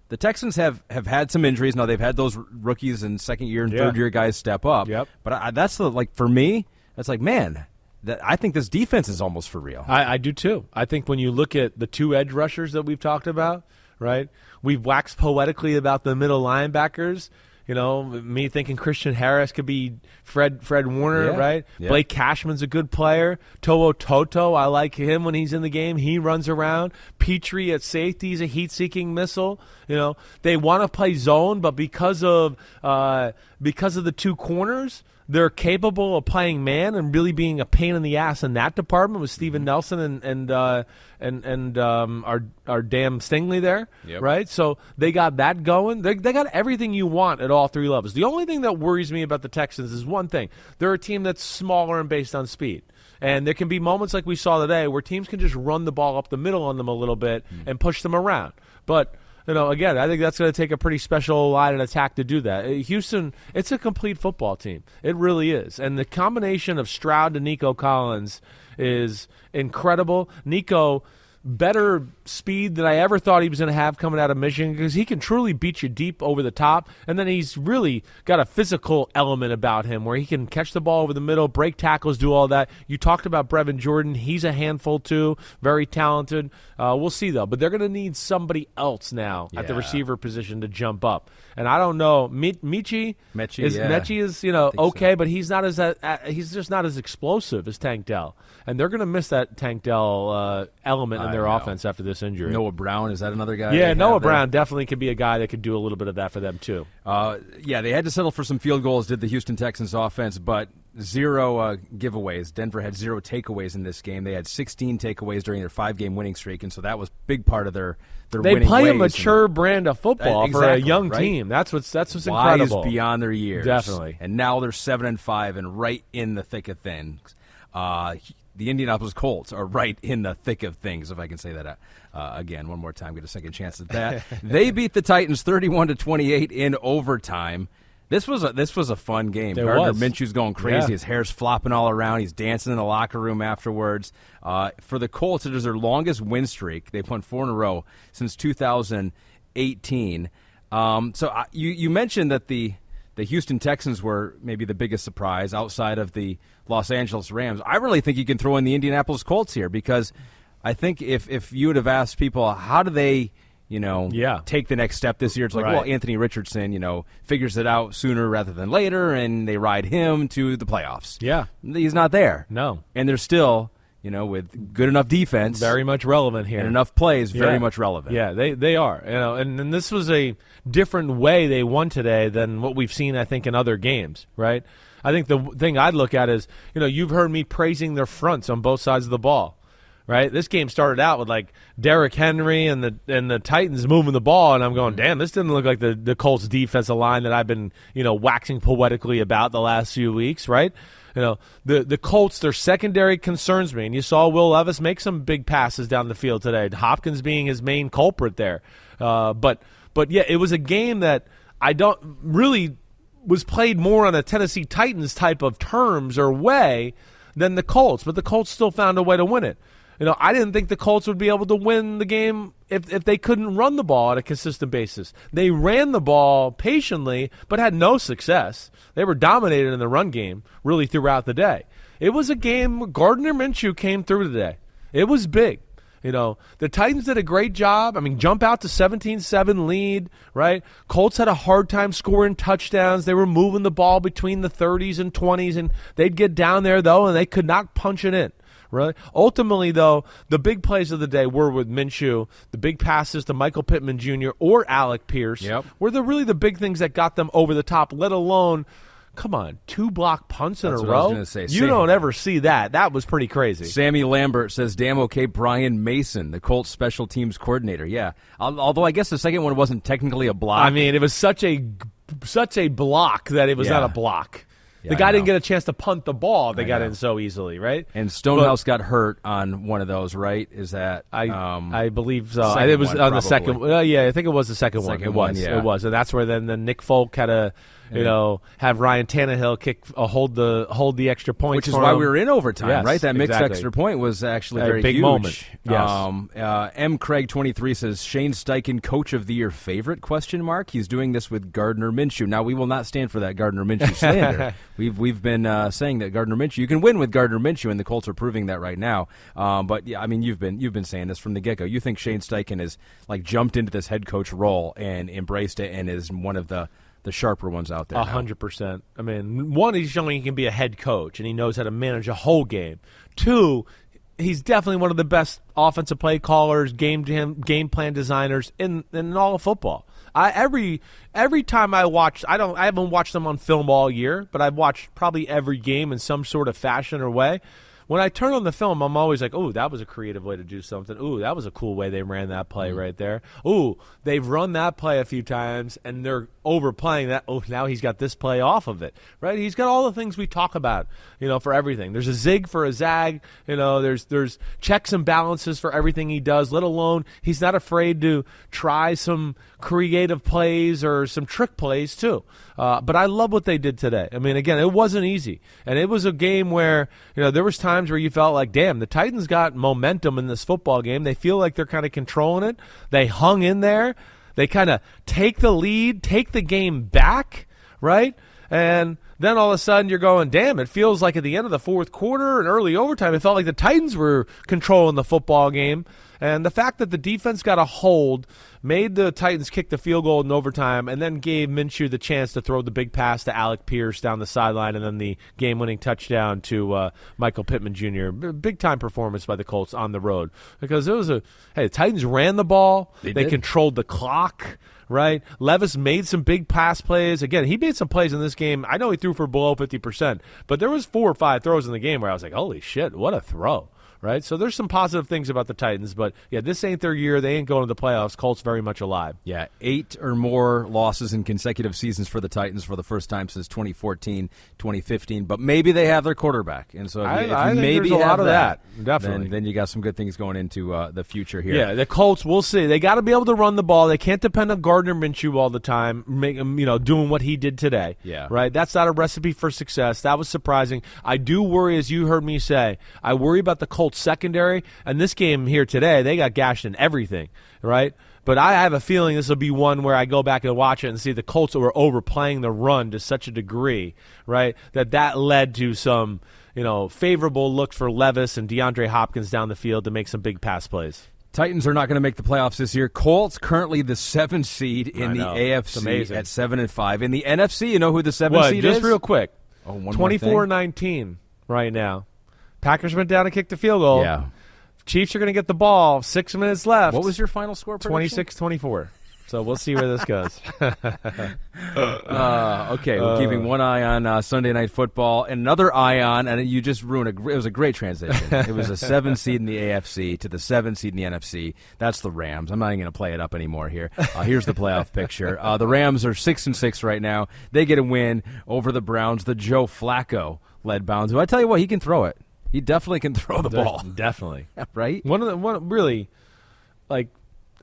The Texans have, have had some injuries. Now they've had those rookies and second year and Yeah. third year guys step up. Yep. But I, that's the like for me. That's like man. That I think this defense is almost for real. I, I do too. I think when you look at the two edge rushers that we've talked about, right? We've waxed poetically about the middle linebackers. You know, me thinking Christian Harris could be Fred Fred Warner, Yeah. right? Yeah. Blake Cashman's a good player. To'oTo'o, I like him when he's in the game. He runs around. Pitre at safety is a heat-seeking missile. You know, they want to play zone, but because of uh, because of the two corners, they're capable of playing man and really being a pain in the ass in that department with Steven Mm-hmm. Nelson and and uh, and and um, our our damn Stingley there, Yep. right? So they got that going. They they got everything you want at all three levels. The only thing that worries me about the Texans is one thing: they're a team that's smaller and based on speed. And there can be moments like we saw today where teams can just run the ball up the middle on them a little bit Mm. and push them around. But you know, again, I think that's going to take a pretty special line and attack to do that. Uh, Houston, it's a complete football team. It really is. And the combination of Stroud and Nico Collins is incredible. Nico, better speed than I ever thought he was going to have coming out of Michigan because he can truly beat you deep over the top. And then he's really got a physical element about him where he can catch the ball over the middle, break tackles, do all that. You talked about Brevin Jordan. He's a handful too, very talented. Uh, we'll see though. But they're going to need somebody else now at the receiver position to jump up. And I don't know, Mi- Michi Metchie, is yeah. Metchie is you know think so. okay, but he's not as uh, uh, he's just not as explosive as Tank Dell, and they're going to miss that Tank Dell uh, element in I their know. offense after this injury. Noah Brown is that another guy? yeah, Noah have there? Brown definitely could be a guy that could do a little bit of that for them too. Uh, yeah, they had to settle for some field goals. Did the Houston Texans offense, but zero uh, giveaways. Denver had zero takeaways in this game. They had 16 takeaways during their five-game winning streak, and so that was big part of their their They winning play a ways and mature brand of football Uh, for a young right? team. That's what's that's what's wise incredible. beyond their years. Definitely. And now they're seven and five and right in the thick of things. Uh, the Indianapolis Colts are right in the thick of things, if I can say that uh, uh, again one more time. Get a second <laughs> chance at that. they beat the Titans thirty-one to twenty-eight in overtime. This was a this was a fun game. It Gardner was. Minshew's going crazy. Yeah. His hair's flopping all around. He's dancing in the locker room afterwards. Uh, for the Colts, it is their longest win streak. They've won four in a row since 2018. Um, so I, you you mentioned that the the Houston Texans were maybe the biggest surprise outside of the Los Angeles Rams. I really think you can throw in the Indianapolis Colts here because I think if if you would have asked people how do they you know Yeah. take the next step this year, it's like Right. well Anthony Richardson you know figures it out sooner rather than later, and they ride him to the playoffs. Yeah. he's not there. No. and they're still you know with good enough defense, Very much relevant here. and enough plays, very Yeah. much relevant. Yeah, they they are. You know, and, and this was a different way they won today than what we've seen, I think, in other games. Right. I think the thing I'd look at is, you know, you've heard me praising their fronts on both sides of the ball. Right. This game started out with like Derrick Henry and the and the Titans moving the ball, and I'm going, damn, this didn't look like the the Colts defensive line that I've been, you know, waxing poetically about the last few weeks. Right. You know, the the Colts, their secondary concerns me. And you saw Will Levis make some big passes down the field today. Hopkins being his main culprit there. Uh, but but yeah, it was a game that I don't really was played more on a Tennessee Titans type of terms or way than the Colts, but the Colts still found a way to win it. You know, I didn't think the Colts would be able to win the game if, if they couldn't run the ball on a consistent basis. They ran the ball patiently, but had no success. They were dominated in the run game really throughout the day. It was a game Gardner Minshew came through today. It was big. You know, the Titans did a great job. I mean, jump out to 17 7 lead, right? Colts had a hard time scoring touchdowns. They were moving the ball between the 30s and 20s, and they'd get down there, though, and they could not punch it in. Really? Ultimately, though, the big plays of the day were with Minshew. The big passes to Michael Pittman Jr. or Alec Pierce Yep. were the really the big things that got them over the top. Let alone, come on, two block punts in That's a what I was row. You don't ever see that. That was pretty crazy. Sammy Lambert says, "Damn okay, Brian Mason, the Colts special teams coordinator." Yeah, although I guess the second one wasn't technically a block. I mean, it was such a such a block that it was Yeah. not a block. Yeah, the guy didn't get a chance to punt the ball. They I got know. in so easily, right? and Stonehouse got hurt on one of those. Right? Is that I um, I believe so. second it was one, on the second. Uh, yeah, I think it was the second, one. Second It one, was. yeah. It was, and that's where then the Nick Folk had a, you know, have Ryan Tannehill kick, uh, hold the hold the extra point, which is why him. we were in overtime, Yes, right? That mixed exactly. extra point was actually A very big huge. moment. Yes. Um, uh, M. Craig twenty three says Shane Steichen, coach of the year favorite? Question mark. He's doing this with Gardner Minshew. Now we will not stand for that Gardner Minshew <laughs> slander. we've we've been uh, saying that Gardner Minshew you can win with Gardner Minshew, and the Colts are proving that right now. Um, but yeah, I mean you've been you've been saying this from the get go. You think Shane Steichen has like jumped into this head coach role and embraced it, and is one of the the sharper ones out there. A hundred percent. I mean, one, he's showing he can be a head coach and he knows how to manage a whole game. Two, he's definitely one of the best offensive play callers, game game plan designers in in all of football. I every every time I watch, I don't, I haven't watched them on film all year, but I've watched probably every game in some sort of fashion or way. When I turn on the film, I'm always like, "Oh, that was a creative way to do something. Ooh, that was a cool way they ran that play mm. right there. Ooh, they've run that play a few times and they're overplaying that. Oh, now he's got this play off of it, right? He's got all the things we talk about, you know, for everything. There's a zig for a zag, you know. There's there's checks and balances for everything he does. Let alone he's not afraid to try some creative plays or some trick plays too. Uh, but I love what they did today. I mean, again, it wasn't easy, and it was a game where you know there was times where you felt like, damn, the Titans got momentum in this football game. They feel like they're kind of controlling it. They hung in there. They kind of take the lead, take the game back, right? And then all of a sudden you're going, damn, it feels like at the end of the fourth quarter and early overtime, it felt like the Titans were controlling the football game. And the fact that the defense got a hold made the Titans kick the field goal in overtime and then gave Minshew the chance to throw the big pass to Alec Pierce down the sideline and then the game winning touchdown to uh, Michael Pittman Jr. Big time performance by the Colts on the road because it was a hey, the Titans ran the ball, They they controlled the clock right? Levis made some big pass plays. Again, he made some plays in this game. I know he threw for below 50%, but there was four or five throws in the game where I was like, "Holy shit, what a throw." Right? So there's some positive things about the Titans, but yeah, this ain't their year. They ain't going to the playoffs. Colts very much alive. Yeah, eight or more losses in consecutive seasons for the Titans for the first time since 2014, 2015. But maybe they have their quarterback, and so if I- you, if I you maybe a lot of that, definitely. Then, then you got some good things going into uh, the future here. Yeah, the Colts. We'll see. They got to be able to run the ball. They can't depend on Gardner Minshew all the time, make him, you know, doing what he did today. Yeah. right. That's not a recipe for success. That was surprising. I do worry, as you heard me say, I worry about the Colts secondary. And this game here today, they got gashed in everything. Right. But I have a feeling this will be one where I go back and watch it and see the Colts were overplaying the run to such a degree, right, that that led to some, you know, favorable looks for Levis and DeAndre Hopkins down the field to make some big pass plays. Titans are not going to make the playoffs this year. Colts currently the seventh seed in I the know. AFC at seven and five. In the NFC, you know who the seventh What? seed Just is? Just real quick. Oh, one more 24 19 right now. Packers went down and kicked the field goal. Yeah. Chiefs are going to get the ball. Six minutes left. What was your final score? prediction? 26 24. So we'll see where this goes. <laughs> Uh, okay, we're keeping one eye on uh, Sunday Night Football, and another eye on, and you just ruined a. gr- It was a great transition. it was a seven <laughs> seed in the AFC to the seven seed in the NFC. That's the Rams. I'm not even going to play it up anymore here. Uh, here's the playoff picture. Uh, the Rams are six and six right now. They get a win over the Browns. The Joe Flacco led Browns. Who I tell you what, he can throw it. He definitely can throw the ball. <laughs> Definitely. right? One of the one really like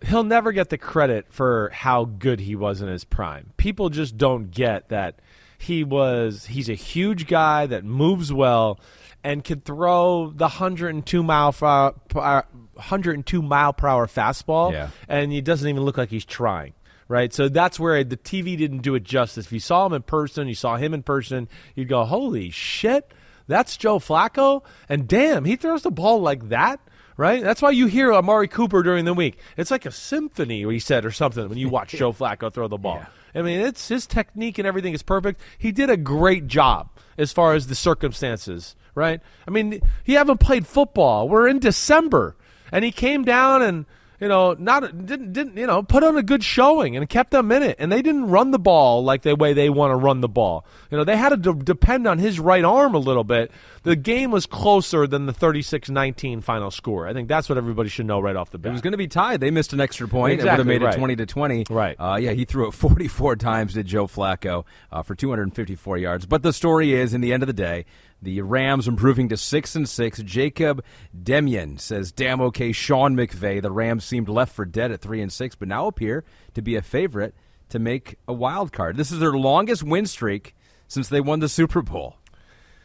he'll never get the credit for how good he was in his prime. People just don't get that He was he's a huge guy that moves well and can throw the 102 mile per hour, uh, 102 mile per hour fastball, Yeah. and he doesn't even look like he's trying. Right, so that's where the TV didn't do it justice. If you saw him in person, you saw him in person, you'd go, "Holy shit, that's Joe Flacco!" And damn, he throws the ball like that. Right, that's why you hear Amari Cooper during the week. It's like a symphony, he said, or something when you watch Joe <laughs> Flacco throw the ball. I mean, it's his technique and everything is perfect. He did a great job as far as the circumstances, right? I mean, he haven't played football. We're in December, and he came down and you know not didn't didn't you know put on a good showing and kept them in it. And they didn't run the ball like the way they want to run the ball. You know, they had to de- depend on his right arm a little bit. The game was closer than the 36-19 final score. I think that's what everybody should know right off the bat. It was going to be tied. They missed an extra point. Exactly, it would have made right. it twenty to twenty. Right. Uh, yeah, he threw it <laughs> forty-four times to Joe Flacco uh, for two hundred and fifty-four yards. But the story is, in the end of the day, the Rams improving to six and six. Jacob Demian says, "Damn okay, Sean McVay. The Rams seemed left for dead at three and six, but now appear to be a favorite to make a wild card. This is their longest win streak since they won the Super Bowl.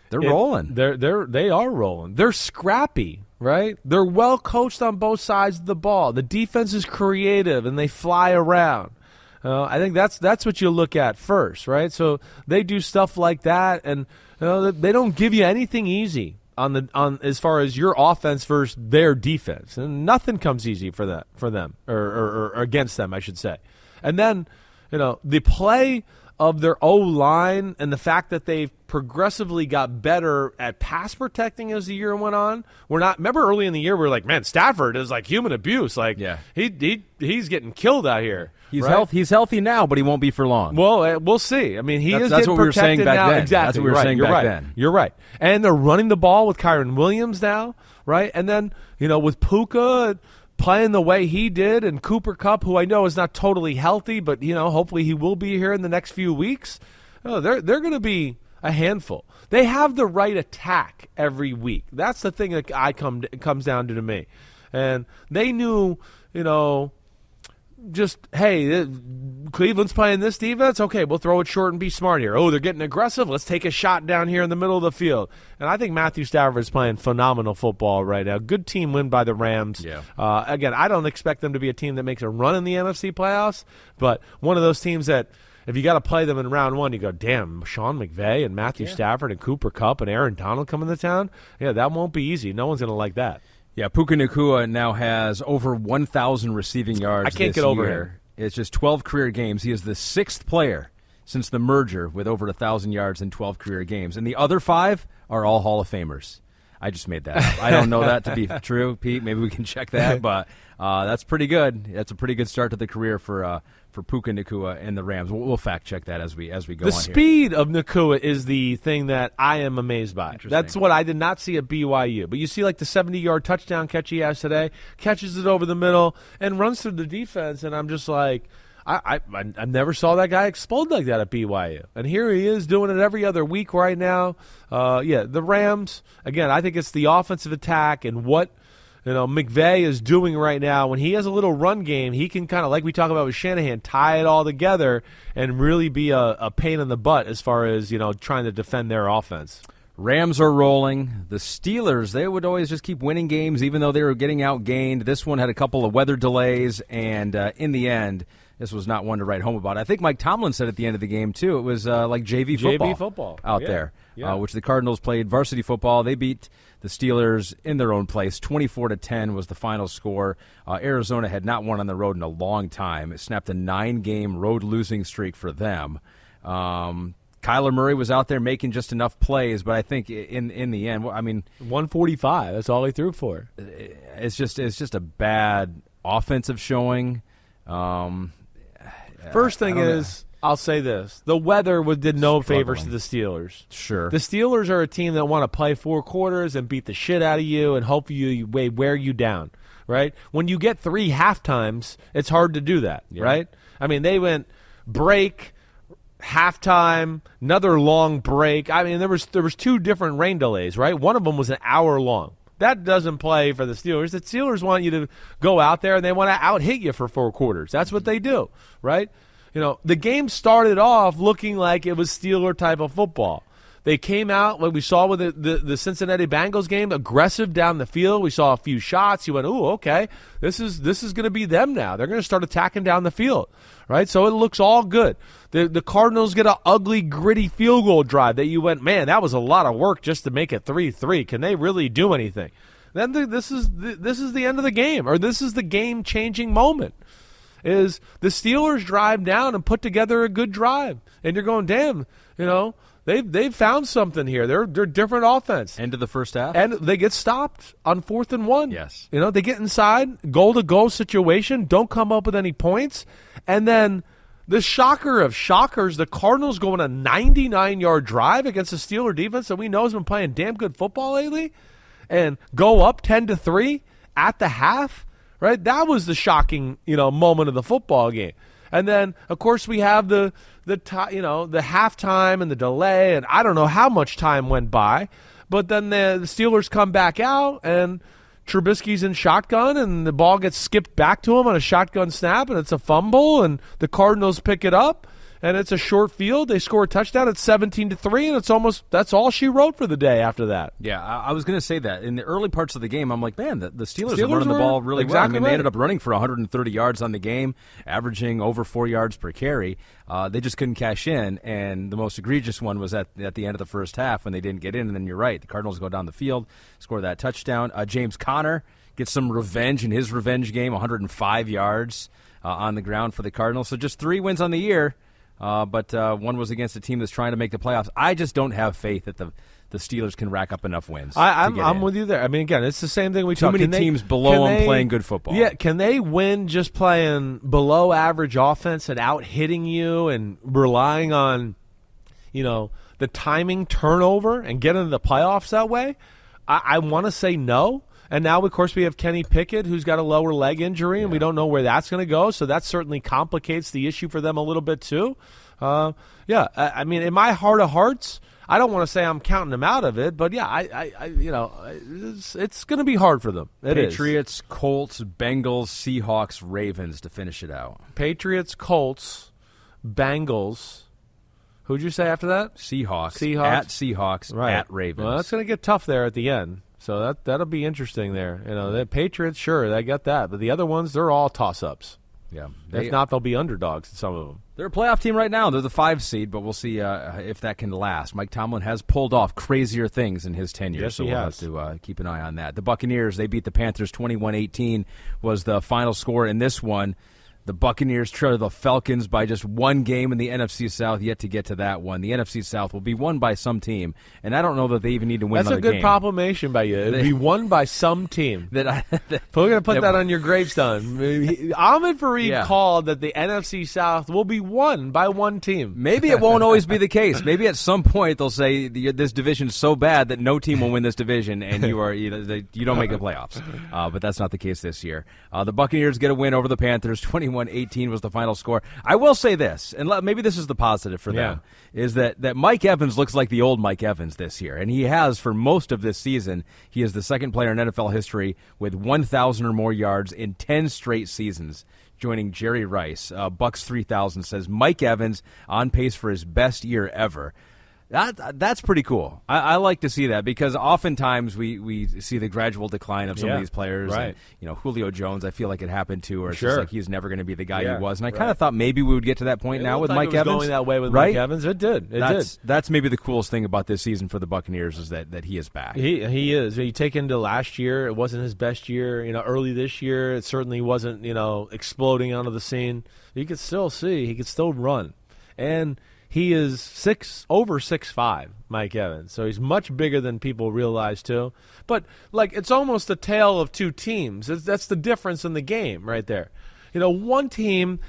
They're It- rolling. They're they're they are rolling. They're scrappy, right? They're well coached on both sides of the ball. The defense is creative and they fly around. Uh, I think that's that's what you look at first, right? So they do stuff like that, and you know, they don't give you anything easy on the on as far as your offense versus their defense, and nothing comes easy for that for them or, or, or against them, I should say. And then you know the play of their O line and the fact that they've progressively got better at pass protecting as the year went on. We're not remember early in the year we are like, man, Stafford is like human abuse. Like Yeah. he, he he's getting killed out here. He's right? health, He's healthy now, but he won't be for long. Well, uh, we'll see. I mean, he That's- is that's what we were saying back now. then. Exactly. That's what we were right. saying You're back right. then. You're right. And they're running the ball with Kyren Williams now, right? And then you know with Puka playing the way he did, and Cooper Kupp, who I know is not totally healthy, but you know hopefully he will be here in the next few weeks. Oh, they're they're going to be a handful. They have the right attack every week. That's the thing that I come comes down to to me, and they knew you know just hey, uh, Cleveland's playing this defense. Okay, we'll throw it short and be smart here. Oh, they're getting aggressive. Let's take a shot down here in the middle of the field. And I think Matthew Stafford is playing phenomenal football right now. Good team win by the Rams. Yeah. Uh, again, I don't expect them to be a team that makes a run in the NFC playoffs, but one of those teams that. If you got to play them in round one, you go, damn, Sean McVay and Matthew Stafford and Cooper Kupp and Aaron Donald coming to town. Yeah, that won't be easy. No one's going to like that. Yeah, Puka Nacua now has over 1,000 receiving yards. I can't get over year. him. It's just 12 career games. He is the sixth player since the merger with over 1,000 yards in 12 career games. And the other five are all Hall of Famers. I just made that up. I don't know that to be <laughs> true, Pete. Maybe we can check that, but uh, that's pretty good. That's a pretty good start to the career for uh, for Puka Nacua and the Rams. We'll, we'll fact check that as we as we go The on here. speed of Nacua is the thing that I am amazed by. That's what I did not see at BYU. But you see, like the 70 yard touchdown catch he has today, catches it over the middle and runs through the defense, and I'm just like. I, I I never saw that guy explode like that at BYU, and here he is doing it every other week right now. Uh, yeah, the Rams again. I think it's the offensive attack and what you know McVay is doing right now. When he has a little run game, he can kind of like we talk about with Shanahan, tie it all together and really be a, a pain in the butt as far as you know trying to defend their offense. Rams are rolling. The Steelers, they would always just keep winning games, even though they were getting outgained. This one had a couple of weather delays, and uh, in the end, this was not one to write home about. I think Mike Tomlin said at the end of the game too. It was uh, like JV JV football, football. out Yeah. there, Yeah. Uh, which the Cardinals played varsity football. They beat the Steelers in their own place. Twenty-four to ten was the final score. Uh, Arizona had not won on the road in a long time. It snapped a nine-game road losing streak for them. Um, Kyler Murray was out there making just enough plays, but I think in in the end, I mean, 145. That's all he threw for. it's just it's just a bad offensive showing. Um, First thing is, I'll say this: the weather was, did no favors to the Steelers. Sure. The Steelers are a team that want to play four quarters and beat the shit out of you and hope you, you wear you down. Right? When you get three half times, it's hard to do that. Right? I mean, they went break, halftime, another long break. I mean, there was there was two different rain delays. Right? One of them was an hour long. That doesn't play for the Steelers. The Steelers want you to go out there and they want to out hit you for four quarters. That's what they do, right? You know, the game started off looking like it was Steeler type of football. They came out, like we saw with the, the, the, Cincinnati Bengals game, aggressive down the field. We saw a few shots. You went, "Ooh, okay, this is this is going to be them now. They're going to start attacking down the field, right?" So it looks all good. The the Cardinals get an ugly, gritty field goal drive that you went, "Man, that was a lot of work just to make it three three. Can they really do anything?" Then the, this is the, this is the end of the game, or this is the game changing moment. Is the Steelers drive down and put together a good drive, and you're going, "Damn, you know." They've they've found something here. They're they're different offense. End of the first half, and they get stopped on fourth and one. Yes, you know they get inside goal to goal situation. Don't come up with any points, and then the shocker of shockers, the Cardinals go on a 99 yard drive against the Steeler defense that we know has been playing damn good football lately, and go up 10 to three at the half. Right, that was the shocking you know moment of the football game. And then, of course, we have the the t- you know the halftime and the delay, and I don't know how much time went by, but then the, the Steelers come back out and Trubisky's in shotgun, and the ball gets skipped back to him on a shotgun snap, and it's a fumble, and the Cardinals pick it up and it's a short field. They score a touchdown. It's seventeen to three, and it's almost that's all she wrote for the day after that. Yeah, I, I was going to say that in the early parts of the game, I'm like, man, the, the Steelers, Steelers are running the ball really exactly well. I mean, right. they ended up running for 130 yards on the game, averaging over four yards per carry. Uh, they just couldn't cash in, and the most egregious one was at at the end of the first half when they didn't get in. And then you're right, the Cardinals go down the field, score that touchdown. Uh, James Conner gets some revenge in his revenge game, 105 yards uh, on the ground for the Cardinals. So just three wins on the year. Uh, but uh, one was against a team that's trying to make the playoffs. I just don't have faith that the the Steelers can rack up enough wins. I, am I'm, I'm with you there. I mean, again, it's the same thing we talked about. Too talk. many teams below them they, playing good football. Yeah, can they win just playing below average offense and out hitting you and relying on, you know, the timing turnover and get into the playoffs that way? I, I want to say no. And now, of course, we have Kenny Pickett, who's got a lower leg injury, and yeah. we don't know where that's going to go. So that certainly complicates the issue for them a little bit too. Uh, yeah, I, I, mean, in my heart of hearts, I don't want to say I'm counting them out of it, but yeah, I, I, I you know, it's, it's going to be hard for them. It Patriots, is. Colts, Bengals, Seahawks, Ravens to finish it out. Patriots, Colts, Bengals. Who'd you say after that? Seahawks. Seahawks at Seahawks right. at Ravens. Well, that's going to get tough there at the end. So that that'll be interesting there. You know, the Patriots, sure, they got that, but the other ones, they're all toss ups. Yeah. They, if not, they'll be underdogs. In some of them. They're a playoff team right now. They're the five seed, but we'll see uh, if that can last. Mike Tomlin has pulled off crazier things in his tenure, yes, so we'll has. have to uh, keep an eye on that. The Buccaneers, they beat the Panthers 21-18 was the final score in this one. The Buccaneers trail the Falcons by just one game in the NFC South. Yet to get to that one, the NFC South will be won by some team, and I don't know that they even need to win. That's a good game. proclamation by you. It'll be <laughs> won by some team. that I, <laughs> that, we're going to put that, that, on your gravestone. Ahmed Farid yeah. called that the NFC South will be won by one team. Maybe it won't always be the case. Maybe at some point they'll say this division is so bad that no team will win this division, and you are you, know, you don't make the playoffs. Uh, but that's not the case this year. Uh, the Buccaneers get a win over the Panthers, twenty-one. 18 was the final score. I will say this, and maybe this is the positive for them, yeah. is that, that Mike Evans looks like the old Mike Evans this year, and he has for most of this season. He is the second player in NFL history with 1,000 or more yards in 10 straight seasons joining Jerry Rice. Uh, Bucks 3000 says Mike Evans on pace for his best year ever. That that's pretty cool. I, I, like to see that because oftentimes we, we see the gradual decline of some yeah, of these players. Right. And, you know, Julio Jones, I feel like it happened to, or it's sure. just like he's never going to be the guy yeah, he was. And I right. kind of thought maybe we would get to that point it now with Mike Evans. Going that way with right? Mike Evans, it did. It that's, did. That's maybe the coolest thing about this season for the Buccaneers is that, that he is back. He he is. You take into last year, it wasn't his best year. You know, early this year, it certainly wasn't. You know, exploding onto the scene. You could still see he could still run, and he is six over six five, Mike Evans. So he's much bigger than people realize too. But like it's almost a tale of two teams. It's, that's the difference in the game right there. You know, one team,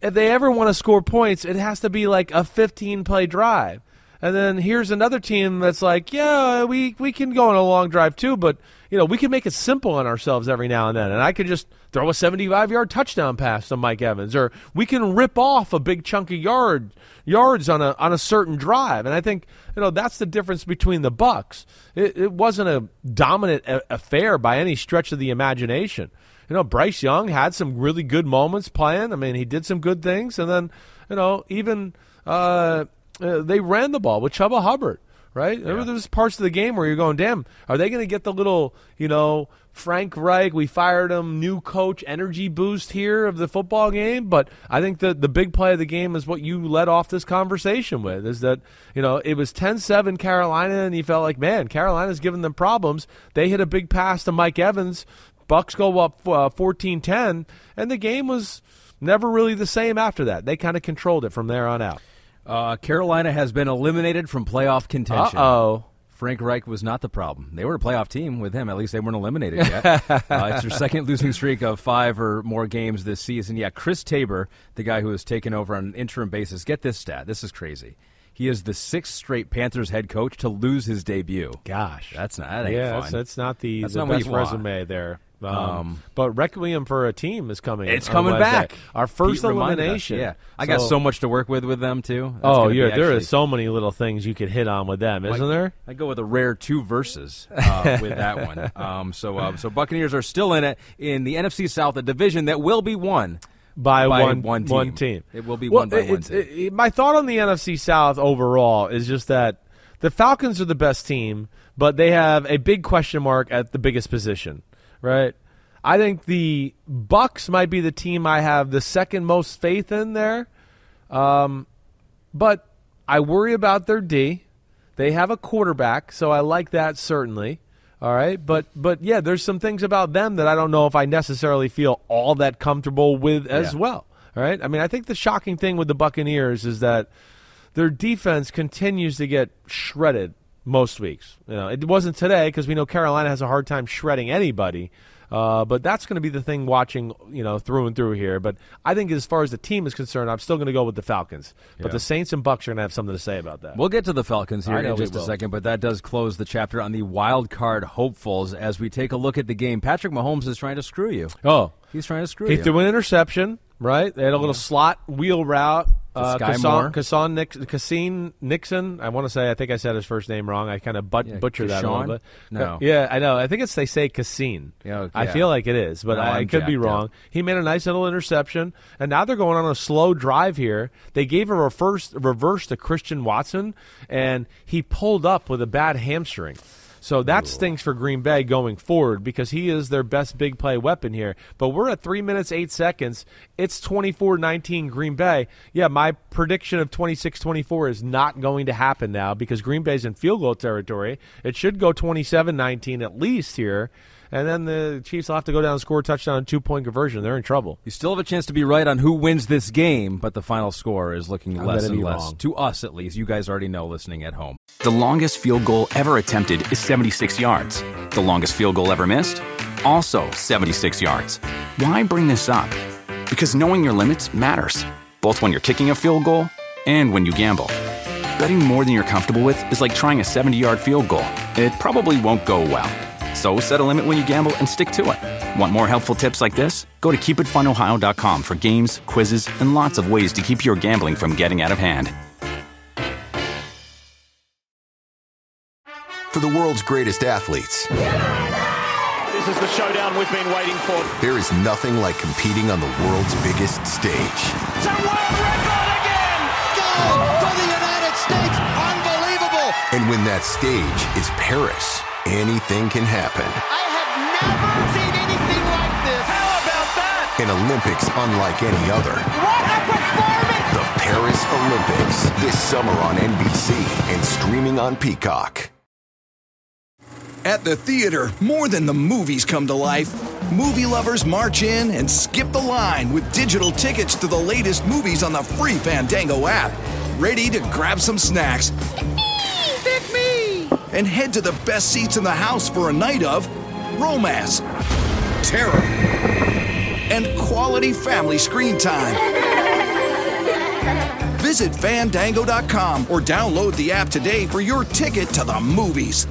if they ever want to score points, it has to be like a 15 play drive. And then here's another team that's like, yeah, we, we can go on a long drive too, but you know, we can make it simple on ourselves every now and then. And I could just throw a 75 yard touchdown pass to Mike Evans, or we can rip off a big chunk of yard yards on a on a certain drive. And I think you know that's the difference between the Bucks. It, it wasn't a dominant a- affair by any stretch of the imagination. You know, Bryce Young had some really good moments playing. I mean, he did some good things, and then you know, even uh, uh, they ran the ball with Chuba Hubbard. Right, there was parts of the game where you're going, "Damn, are they going to get the little, you know, Frank Reich, we fired him, new coach, energy boost here of the football game?" But I think that the big play of the game is what you led off this conversation with, is that you know it was 10-7 Carolina, and you felt like, man, Carolina's giving them problems. They hit a big pass to Mike Evans, Bucks go up uh, 14-10, and the game was never really the same after that. They kind of controlled it from there on out. Uh, Carolina has been eliminated from playoff contention. Uh-oh. Frank Reich was not the problem. They were a playoff team with him. At least they weren't eliminated yet. <laughs> uh, it's their second losing streak of five or more games this season. Yeah, Chris Tabor, the guy who has taken over on an interim basis. Get this stat. This is crazy. He is the sixth straight Panthers head coach to lose his debut. Gosh, that's not that ain't yeah, fun. That's, that's not the, That's the not best resume there. Um, Um, but Requiem for a Team is coming. It's coming back. Our first Pete elimination. Yeah, I got so much to work with with them too. That's oh, yeah, there actually- is so many little things you could hit on with them, isn't there? I go with a rare two verses uh, <laughs> with that one. Um, so, uh, so Buccaneers are still in it in the NFC South, a division that will be won By, by one, one one team. team. It will be Well, won by it- one team. it- my thought on the NFC South overall is just that the Falcons are the best team, but they have a big question mark at the biggest position, right? I think the Bucks might be the team I have the second most faith in there. Um, but I worry about their D. They have a quarterback, so I like that certainly. All right, but but yeah, there's some things about them that I don't know if I necessarily feel all that comfortable with as Yeah. well. All right, I mean, I think the shocking thing with the Buccaneers is that their defense continues to get shredded most weeks. You know, it wasn't today because we know Carolina has a hard time shredding anybody. Uh, but that's going to be the thing watching, you know, through and through here. But I think as far as the team is concerned, I'm still going to go with the Falcons. But Yeah. the Saints and Bucks are going to have something to say about that. We'll get to the Falcons here in just a second, but that does close the chapter on the wild card hopefuls as we take a look at the game. Patrick Mahomes is trying to screw you. oh, He's trying to screw he you. He threw an interception, right? They had a little slot wheel route. Uh, Sky Kassan, Moore. Kassan Nix, Cassine Nixon. I want to say, I think I said his first name wrong. I kind of but, Yeah, butchered that a Kashawn? little bit. No. Yeah, I know. I think it's they say Cassine. Yeah, I feel like it is, but No, I, I'm could be wrong. up. He made a nice little interception, and now they're going on a slow drive here. They gave a reverse, reverse to Christian Watson, and he pulled up with a bad hamstring. So that stinks for Green Bay going forward because he is their best big play weapon here. But we're at 3 minutes 8 seconds. It's 24-19 Green Bay. Yeah, my prediction of 26-24 is not going to happen now because Green Bay's in field goal territory. It should go 27-19 at least here. And then the Chiefs will have to go down and score a touchdown and two-point conversion. They're in trouble. You still have a chance to be right on who wins this game, but the final score is looking I'm less and less. wrong. To us, at least. You guys already know listening at home. The longest field goal ever attempted is 76 yards. The longest field goal ever missed? Also 76 yards. Why bring this up? Because knowing your limits matters, both when you're kicking a field goal and when you gamble. Betting more than you're comfortable with is like trying a 70 yard field goal. It probably won't go well. So set a limit when you gamble and stick to it. Want more helpful tips like this? Go to keepitfunohio.com for games, quizzes, and lots of ways to keep your gambling from getting out of hand. For the world's greatest athletes, This is the showdown we've been waiting for. there is nothing like competing on the world's biggest stage. It's a world record again! Gold for the United States. Unbelievable. And when that stage is Paris, anything can happen. I have never seen anything like this. How about that? An Olympics unlike any other. What a performance. The Paris Olympics, this summer on NBC and streaming on Peacock. At the theater, more than the movies come to life. Movie lovers march in and skip the line with digital tickets to the latest movies on the free Fandango app. Ready to grab some snacks Pick me. And head to the best seats in the house for a night of romance, terror, and quality family screen time. Visit fandango.com or download the app today for your ticket to the movies.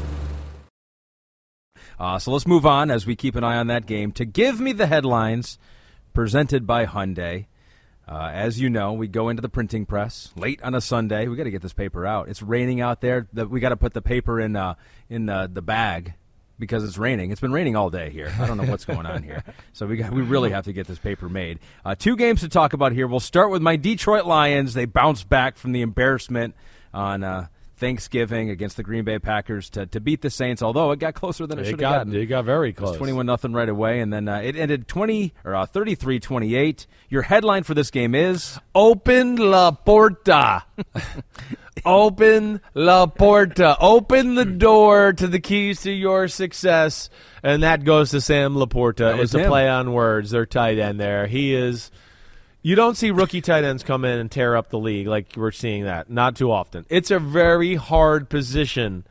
Uh, so let's move on as we keep an eye on that game to give me the headlines presented by Hyundai. Uh, as you know, we go into the printing press late on a Sunday. We got to get this paper out. It's raining out there. The, we got to put the paper in uh, in the, the bag because it's raining. It's been raining all day here. I don't know what's going on here. <laughs> So we got, we really have to get this paper made. Uh, two games to talk about here. We'll start with my Detroit Lions. They bounced back from the embarrassment on uh, Thanksgiving against the Green Bay Packers to, to beat the Saints. Although it got closer than it, It should have gotten. it got very close. Twenty one nothing right away, and then uh, it ended twenty or uh, 33-28. Your headline for this game is Open La Porta. <laughs> Open La Porta. Open the door to the keys to your success. And that goes to Sam LaPorta. It's a play on words. Their tight end there. He is. You don't see rookie tight ends come in and tear up the league like we're seeing that. Not too often. It's a very hard position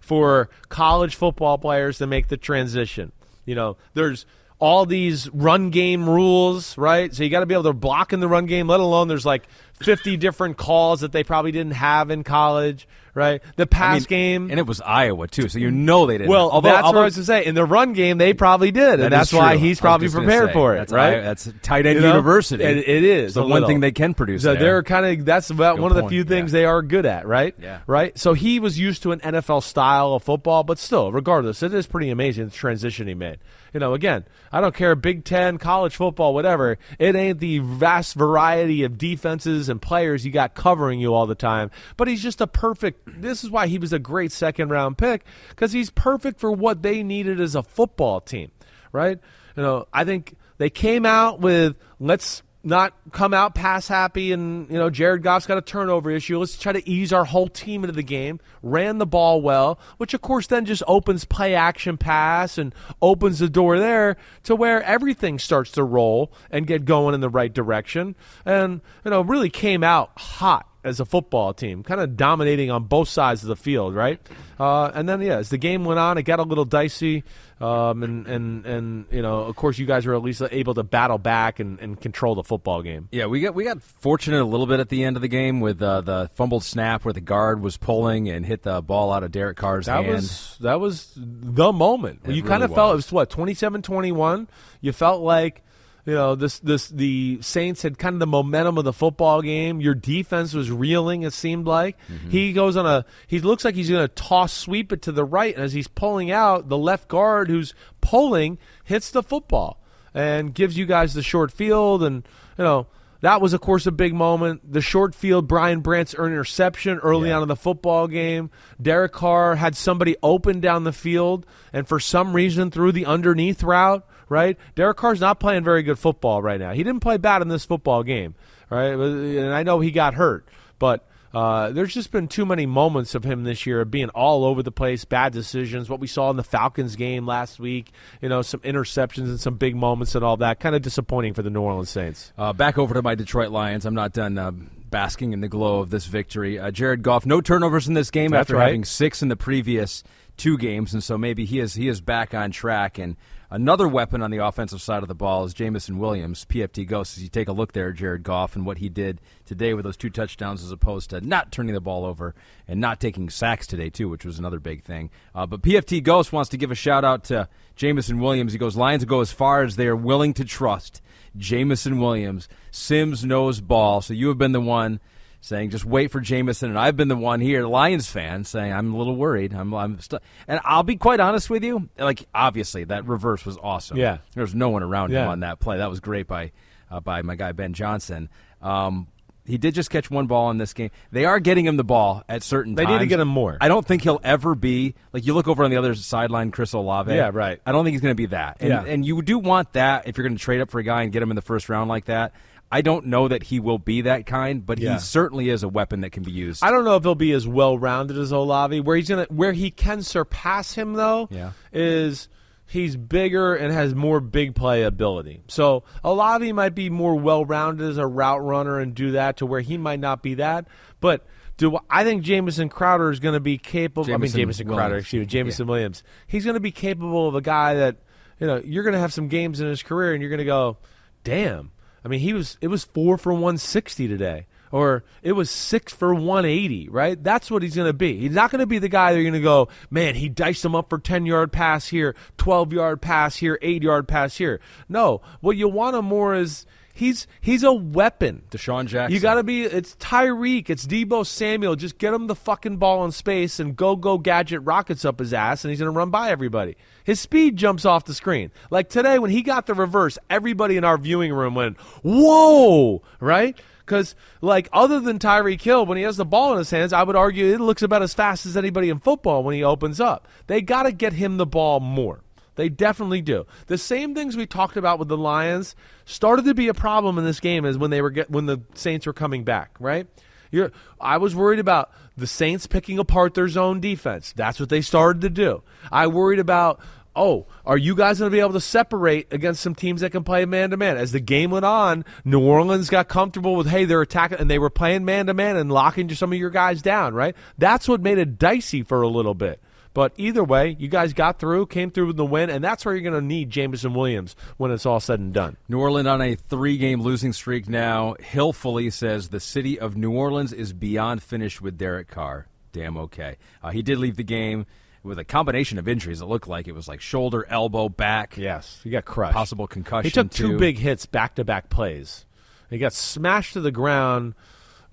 for college football players to make the transition. You know, there's all these run game rules, right? So you got to be able to block in the run game, let alone there's like 50 different calls that they probably didn't have in college, right? The I pass mean, game. and it was Iowa too, so you know they didn't. well, although, that's although, what I was going to say. In the run game, they probably did, That and that's why he's probably prepared say, for it, that's right? I- that's tight end You know? university. It, it is the one thing they can produce. So there. they're kind of that's about Good one of the point, few things yeah. they are good at, right? Yeah. Right. So he was used to an NFL style of football, but still, regardless, it is pretty amazing the transition he made. You know, again, I don't care Big Ten, college football, whatever. It ain't the vast variety of defenses and players you got covering you all the time. But he's just a perfect. This is why he was a great second round pick because he's perfect for what they needed as a football team, right? You know, I think they came out with let's not come out pass happy and you know Jared Goff's got a turnover issue. Let's try to ease our whole team into the game. Ran the ball well, which of course then just opens play action pass and opens the door there to where everything starts to roll and get going in the right direction. And you know really came out hot as a football team, kind of dominating on both sides of the field, right? Uh, and then yeah, as the game went on, it got a little dicey. Um, and, and, and you know, of course, you guys were at least able to battle back and, and control the football game. Yeah, we got we got fortunate a little bit at the end of the game with uh, the fumbled snap where the guard was pulling and hit the ball out of Derek Carr's That hand. was that was the moment. It you kind of really felt it was. was what 27-21. You felt like you know this this the Saints had kind of the momentum of the football game. Your defense was reeling. It seemed like Mm-hmm. he goes on a he looks like he's going to toss sweep it to the right, and as he's pulling out, the left guard who's pulling hits the football and gives you guys the short field, and you know. That was, of course, a big moment. The short field, Brian Branch's interception early on in the football game. Derek Carr had somebody open down the field, and for some reason, threw the underneath route. Right, Derek Carr's not playing very good football right now. He didn't play bad in this football game. Right, and I know he got hurt, but uh, there's just been too many moments of him this year of being all over the place, bad decisions. What we saw in the Falcons game last week, you know, some interceptions and some big moments and all that. Kind of disappointing for the New Orleans Saints. Uh, back over to my Detroit Lions. I'm not done uh, basking in the glow of this victory. Uh, Jared Goff, no turnovers in this game That's after right. having six in the previous two games, and so maybe he is he is back on track. And another weapon on the offensive side of the ball is Jameson Williams, PFT Ghost. As you take a look there, Jared Goff, and what he did today with those two touchdowns, as opposed to not turning the ball over and not taking sacks today too, which was another big thing. Uh, but PFT Ghost wants to give a shout out to Jameson Williams. He goes, Lions go as far as they are willing to trust. Jameson Williams. Sims knows ball. So you have been the one saying just wait for Jameson, and I've been the one here, Lions fan, saying I'm a little worried. I'm, I'm stu-. and I'll be quite honest with you. Like obviously that reverse was awesome. Yeah. there was no one around him on that play. That was great by uh, by my guy Ben Johnson. Um, he did just catch one ball in this game. They are getting him the ball at certain They times. need to get him more. I don't think he'll ever be like you look over on the other sideline, Chris Olave. Yeah, right. I don't think he's going to be that. And, Yeah. and you do want that if you're going to trade up for a guy and get him in the first round like that. I don't know that he will be that kind, but Yeah. he certainly is a weapon that can be used. I don't know if he'll be as well rounded as Olave. Where he's gonna, where he can surpass him though, Yeah. is he's bigger and has more big play ability. So Olave might be more well rounded as a route runner and do that to where he might not be that. But do I think Jamison Crowder is going to be capable? I mean, Jamison Jamison Crowder, excuse me, Jameson Williams. He's going to be capable of a guy that you know you're going to have some games in his career and you're going to go, damn. I mean, he was it was four for 160 today or it was six for 180, right? That's what he's going to be. He's not going to be the guy that you're going to go, man, he diced him up for 10 yard pass here, 12 yard pass here, 8 yard pass here. No, what you want him more is He's he's a weapon. DeSean Jackson. You got to be. It's Tyreek. It's Deebo Samuel. Just get him the fucking ball in space and go go gadget rockets up his ass, and he's going to run by everybody. His speed jumps off the screen. Like today when he got the reverse, everybody in our viewing room went, "Whoa!" Right? Because like other than Tyreek Hill, when he has the ball in his hands, I would argue it looks about as fast as anybody in football when he opens up. They got to get him the ball more. They definitely do. The same things we talked about with the Lions started to be a problem in this game as when they were get, when the Saints were coming back, right? You're, I was worried about the Saints picking apart their zone defense. That's what they started to do. I worried about oh, are you guys going to be able to separate against some teams that can play man to man? As the game went on, New Orleans got comfortable with, hey, they're attacking, and they were playing man to man and locking some of your guys down, right? That's what made it dicey for a little bit. But either way, you guys got through, came through with the win, and that's where you're going to need Jameson Williams when it's all said and done. New Orleans on a three game losing streak now. Hillfully says the city of New Orleans is beyond finished with Derek Carr. Damn okay. Uh, he did leave the game with a combination of injuries. It looked like it was like shoulder, elbow, back. Yes, he got crushed. Possible concussion. He took too. two big hits back to back plays. He got smashed to the ground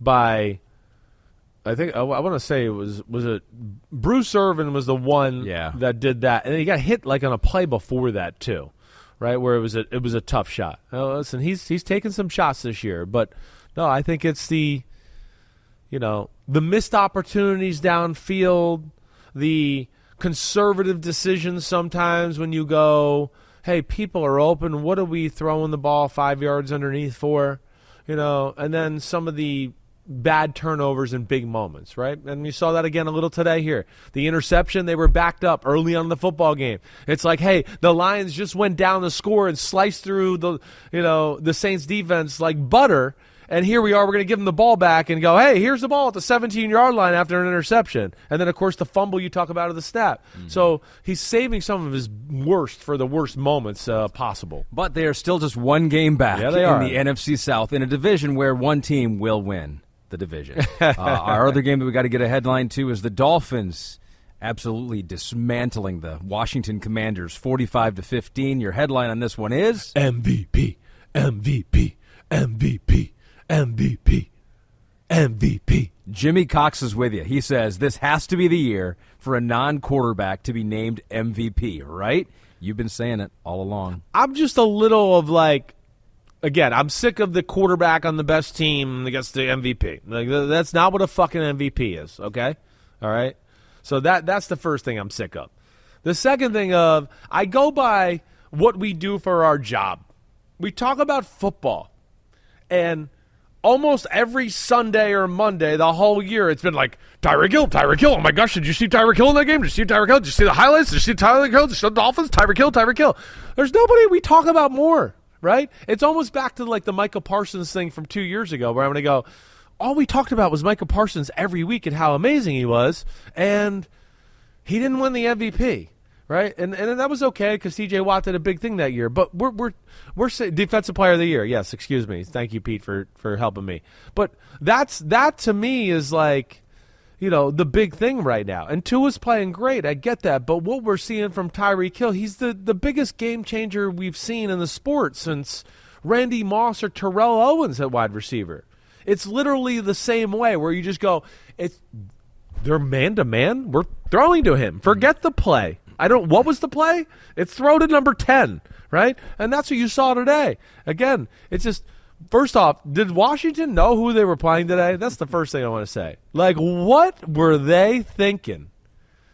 by. I think I, want to say it was was it Bruce Irvin was the one Yeah. that did that, and he got hit like on a play before that too, right? Where it was a it was a tough shot. Now, listen, he's he's taken some shots this year, but no, I think it's the you know the missed opportunities downfield, the conservative decisions sometimes when you go, hey, people are open. What are we throwing the ball five yards underneath for? You know, and then some of the bad turnovers in big moments, right? And we saw that again a little today here. The interception, they were backed up early on in the football game. It's like, hey, the Lions just went down the score and sliced through the, you know, the Saints defense like butter. And here we are, we're going to give them the ball back and go, hey, here's the ball at the 17 yard line after an interception. And then, of course, the fumble you talk about of the snap. So he's saving some of his worst for the worst moments uh, possible. But they are still just one game back Yeah, they in are. the NFC South in a division where one team will win the division. uh, our other game that we got to get a headline to is the Dolphins absolutely dismantling the Washington Commanders 45 to 15. Your headline on this one is MVP, MVP, MVP, MVP, MVP. Jimmy Cox is with you. He says this has to be the year for a non-quarterback to be named MVP, right? You've been saying it all along. I'm just a little of like, again, I'm sick of the quarterback on the best team against the MVP. Like that's not what a fucking MVP is. Okay, all right. So that that's the first thing I'm sick of. The second thing of I go by what we do for our job. We talk about football, and almost every Sunday or Monday the whole year it's been like Tyreek Hill, Tyreek Hill. Oh my gosh, did you see Tyreek Hill in that game? Did you see Tyreek Hill? Did you see the highlights? Did you see Tyreek Hill? Did you see the Dolphins? Tyreek Hill, Tyreek Hill. There's nobody we talk about more, right? It's almost back to like the Micah Parsons thing from two years ago where I'm going to go, all we talked about was Micah Parsons every week and how amazing he was, and he didn't win the MVP, right? And and that was okay because T.J. Watt did a big thing that year. But we're we're we're say, defensive player of the year. Yes, excuse me. Thank you, Pete, for for helping me. But that's that to me is like. You know the big thing right now, and Tua's playing great. I get that, but what we're seeing from Tyreek Hill, he's the the biggest game changer we've seen in the sport since Randy Moss or Terrell Owens at wide receiver. It's literally the same way where you just go, it's they're man to man. We're throwing to him. Forget the play. I don't. What was the play? It's throw to number ten, right? And that's what you saw today. Again, it's just. First off, did Washington know who they were playing today? That's the first thing I want to say. Like, what were they thinking?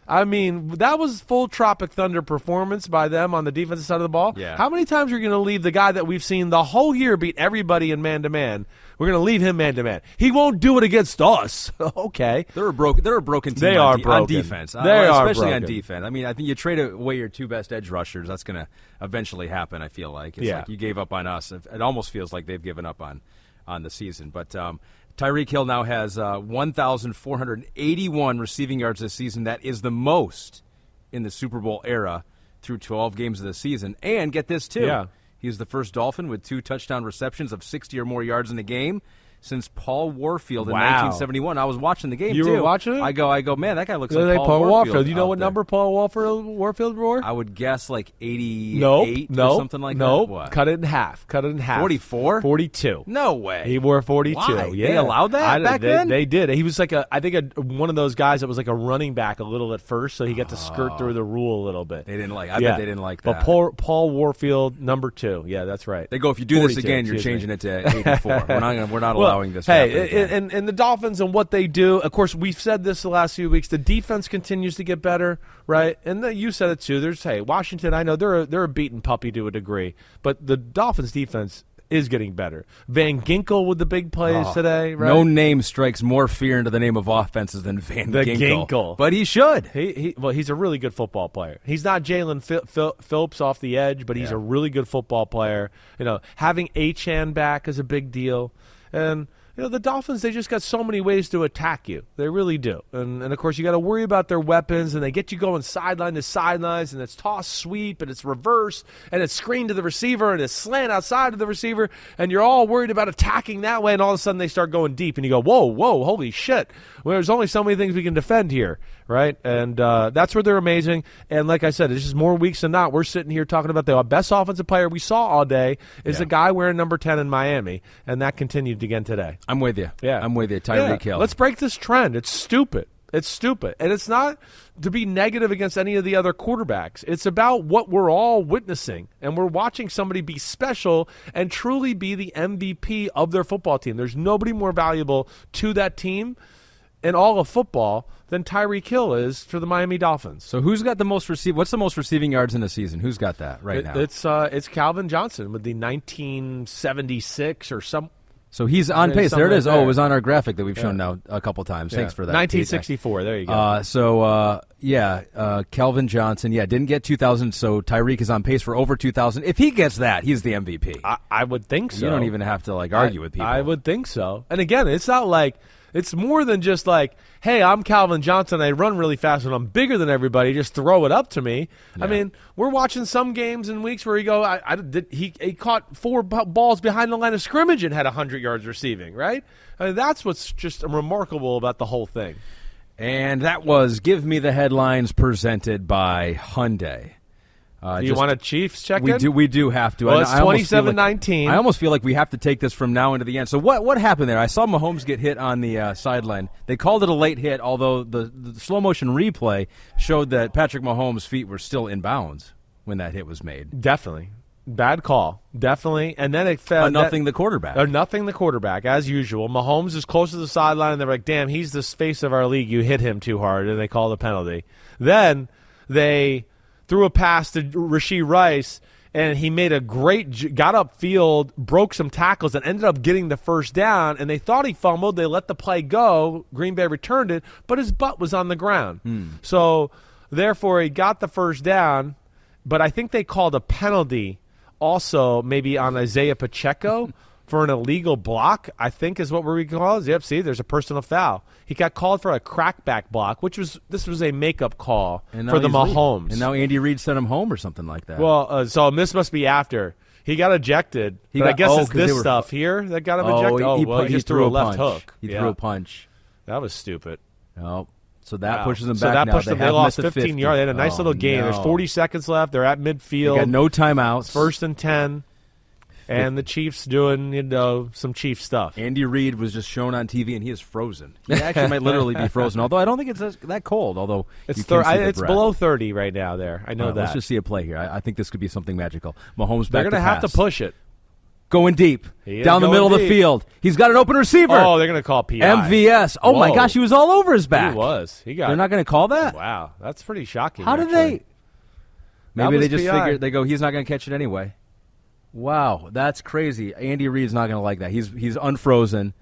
I mean, that was full Tropic Thunder performance by them on the defensive side of the ball. Yeah. How many times are you going to leave the guy that we've seen the whole year beat everybody in man to man? We're going to leave him man to man. He won't do it against us. <laughs> okay. They're a broken. They're a broken team. They on are de- on defense. They Uh, are especially on defense. I mean, I think you trade away your two best edge rushers. That's going to eventually happen. I feel like it's Yeah. like you gave up on us. It it almost feels like they've given up on on the season. But um, Tyreek Hill now has uh, 1,481 receiving yards this season. That is the most in the Super Bowl era through 12 games of the season. And get this too. Yeah. He's the first Dolphin with two touchdown receptions of 60 or more yards in a game since Paul Warfield in Wow. 1971. I was watching the game You too. were watching it? I go, I go, man, that guy looks like like Paul, Paul Warfield. Do you know what there." number Paul Warfield Warfield wore? I would guess like 88 Nope. or Nope. something like nope. that. What? Cut it in half. Cut it in half. 44? 42. No way. He wore 42. Why? Yeah. They allowed that I- back they, then? They did. He was like a, I think a, one of those guys that was like a running back a little at first, so he got to skirt through the rule a little bit. They didn't like- I bet they didn't like But that. Paul, Paul Warfield, number two. Yeah, that's right. They go, if you do this again, you're changing me. it to <laughs> 84. we're not, gonna, we're not Well, allowing this. Hey, and, and, and the Dolphins and what they do. Of course, we've said this the last few weeks. The defense continues to get better, right? And the, you said it too. There's hey, Washington. I know they're a, they're a beaten puppy to a degree, but the Dolphins defense is getting better. Van Ginkel with the big plays Oh, today. Right? No name strikes more fear into the name of offenses than Van The Ginkel. Ginkel. But he should. He, he well, he's a really good football player. He's not Jalen Phil, Phil, Phillips off the edge, but he's Yeah. a really good football player. You know, having Achan back is a big deal, and you know the Dolphins they just got so many ways to attack you. They really do, and and of course you got to worry about their weapons, and they get you going sideline to sidelines, and it's toss sweep, and it's reverse, and it's screen to the receiver, and it's slant outside of the receiver, and you're all worried about attacking that way, and all of a sudden they start going deep, and you go, whoa, whoa, holy shit! Well, there's only so many things we can defend here, right? And uh, that's where they're amazing. And like I said, it's just more weeks than not. We're sitting here talking about the best offensive player we saw all day is Yeah. the guy wearing number ten in Miami, and that continued again today. I'm with you. Yeah, I'm with you. Tyreek Yeah. Hill. Let's break this trend. It's stupid. It's stupid, and it's not to be negative against any of the other quarterbacks. It's about what we're all witnessing, and we're watching somebody be special and truly be the MVP of their football team. There's nobody more valuable to that team in all of football than Tyreek Hill is for the Miami Dolphins. So who's got the most receive? What's the most receiving yards in a season? Who's got that right It- now? It's uh, it's Calvin Johnson with the 1976 or some. so he's on pace. There it is. Oh, it was on our graphic that we've shown now a couple times. Yeah. Thanks for that. 1964. There you go. Uh, so uh, yeah, uh, Calvin Johnson. Yeah, didn't get 2,000. So Tyreek is on pace for over 2,000. If he gets that, he's the MVP. I, I would think so. You don't even have to like argue I, with people. I would think so. And again, it's not like it's more than just like, hey, I'm Calvin Johnson. I run really fast and I'm bigger than everybody. Just throw it up to me. I mean, we're watching some games and weeks where he go, I, I did, he, he caught four b- balls behind the line of scrimmage and had 100 yards receiving, right? I mean, that's what's just remarkable about the whole thing. And that was Give Me the Headlines presented by Hyundai. Uh, Do you just- want a Chiefs check We do. We do have to. Well, I- it's almost feel like- 27-19. I almost feel like we have to take this from now into the end. So what what happened there? I saw Mahomes get hit on the uh, sideline. They called it a late hit, although the, the slow motion replay showed that Patrick Mahomes' feet were still in bounds when that hit was made. Definitely. Bad call. Definitely. And then it fell. Nothing the quarterback. Or nothing the quarterback, as usual. Mahomes is close to the sideline, and they're like, damn, he's the face of our league. You hit him too hard, and they call the penalty. Then they threw a pass to Rasheed Rice, and he made a great, got up field, broke some tackles, and ended up getting the first down. And they thought he fumbled. They let the play go. Green Bay returned it, but his butt was on the ground. Hmm. So, therefore, he got the first down, but I think they called a penalty also maybe on Isaiah Pacheco <laughs> for an illegal block, I think is what we're calling it. Yep, see, there's a personal foul. He got called for a crackback block, which was this was a makeup call for the he's leaving. Mahomes. And now Andy Reid sent him home or something like that. well, uh, so this must be after. He got ejected. He but I guess oh, it's this were- stuff here that got him oh, ejected. he, oh, he well, pu- he just threw, a left punch. hook. He Yeah. threw a punch. That was stupid. Oh, so that Wow. pushes them so back. that now. pushed them. They lost 15 50. yards. They had a nice Oh, little game. There's 40 seconds left. They're at midfield. They got no timeouts. First and 10. And the Chiefs doing, you know, some Chief stuff. Andy Reid was just shown on TV, and he is frozen. He actually might literally be frozen. Although I don't think it's that cold. Although It's thir- I, it's breath. below 30 right now there. I know right, that. Let's just see a play here. I, I think this could be something magical. Mahomes back. They're going to have to push it. going deep down the middle of the field. He's got an open receiver. Oh, they're going to call PI. MVS. Oh my gosh, he was all over his back. He was. He got They're not going to call that. Wow, that's pretty shocking. How did they? Maybe they just PI. figured they go. He's not going to catch it anyway. Wow, that's crazy. Andy Reid's not going to like that. He's he's unfrozen.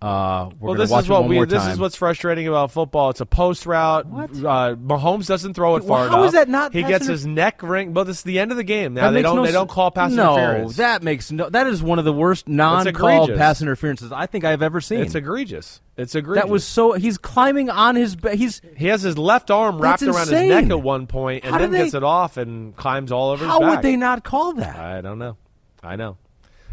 Uh, we're well, this watch is what we. This time. is what's frustrating about football. It's a post route. What? Uh, Mahomes doesn't throw it Well, far how enough. is that not He gets his neck ring. But this is the end of the game. Now That they makes don't. no they don't call pass no, interference. that makes no. That is one of the worst non-called egregious. pass interferences I think I've ever seen. it's egregious. It's egregious. that was so. He's climbing on his. He's He has his left arm wrapped around his neck at one point, and then they- gets it off and climbs all over how his back. would they not call that? I don't know. I know.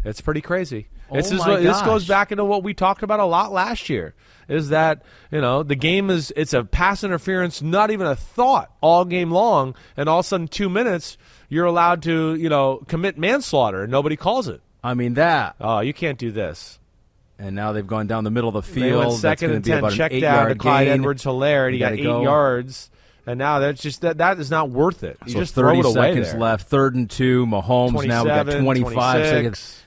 It's pretty crazy. Oh this is what, this goes back into what we talked about a lot last year. Is that you know the game is it's a pass interference, not even a thought all game long, and all of a sudden two minutes you're allowed to you know commit manslaughter and nobody calls it. I mean that. Oh, you can't do this. And now they've gone down the middle of the field. Second and ten, an down to Clyde. Edwards Hilaire. He got eight go. yards, and now that's just that that is not worth it. You So just 30 throw it away seconds there. left. Third and two. Mahomes now we got 25 seconds.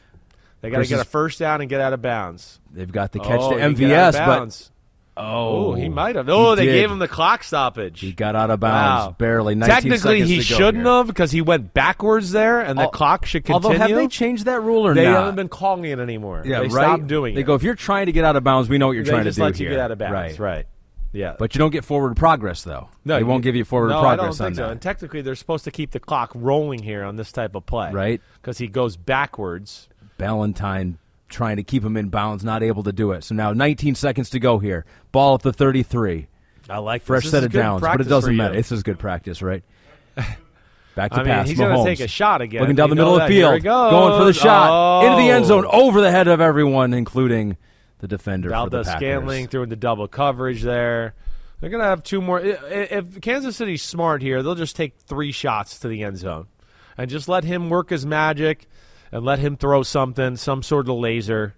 They got to get a first down and get out of bounds. They've got oh, the catch Oh, to he get out MVS, but oh, Oh, he might have. Oh, they did. gave him the clock stoppage. He got out of bounds Wow. barely. 19 Technically, seconds he to go shouldn't here. have because he went backwards there, and the Al- clock should continue. Although, have they changed that rule or They not? They haven't been calling it anymore. yeah, they right. stopped doing they it. They go if you're trying to get out of bounds, we know what you're they trying just to do let here. you get out of bounds. right? Right. Yeah. But you don't get forward progress though. no, they won't give you forward no, progress I don't think on so. that. And technically, they're supposed to keep the clock rolling here on this type of play, Right. Because he goes backwards. Valentine trying to keep him in bounds, not able to do it. So now 19 seconds to go here. Ball at the 33. I like Fresh this. set of downs, but it doesn't matter. This is good practice, right? <laughs> Back to I mean, pass. he's gonna take a shot again. Looking down the middle of the field, going for the shot into the end oh. zone, Oh. over the head of everyone, including the defender for the Valdez. Scantling threw into double coverage there. They're going to have two more. If Kansas City's smart here, they'll just take three shots to the end zone and just let him work his magic and let him throw something, some sort of laser,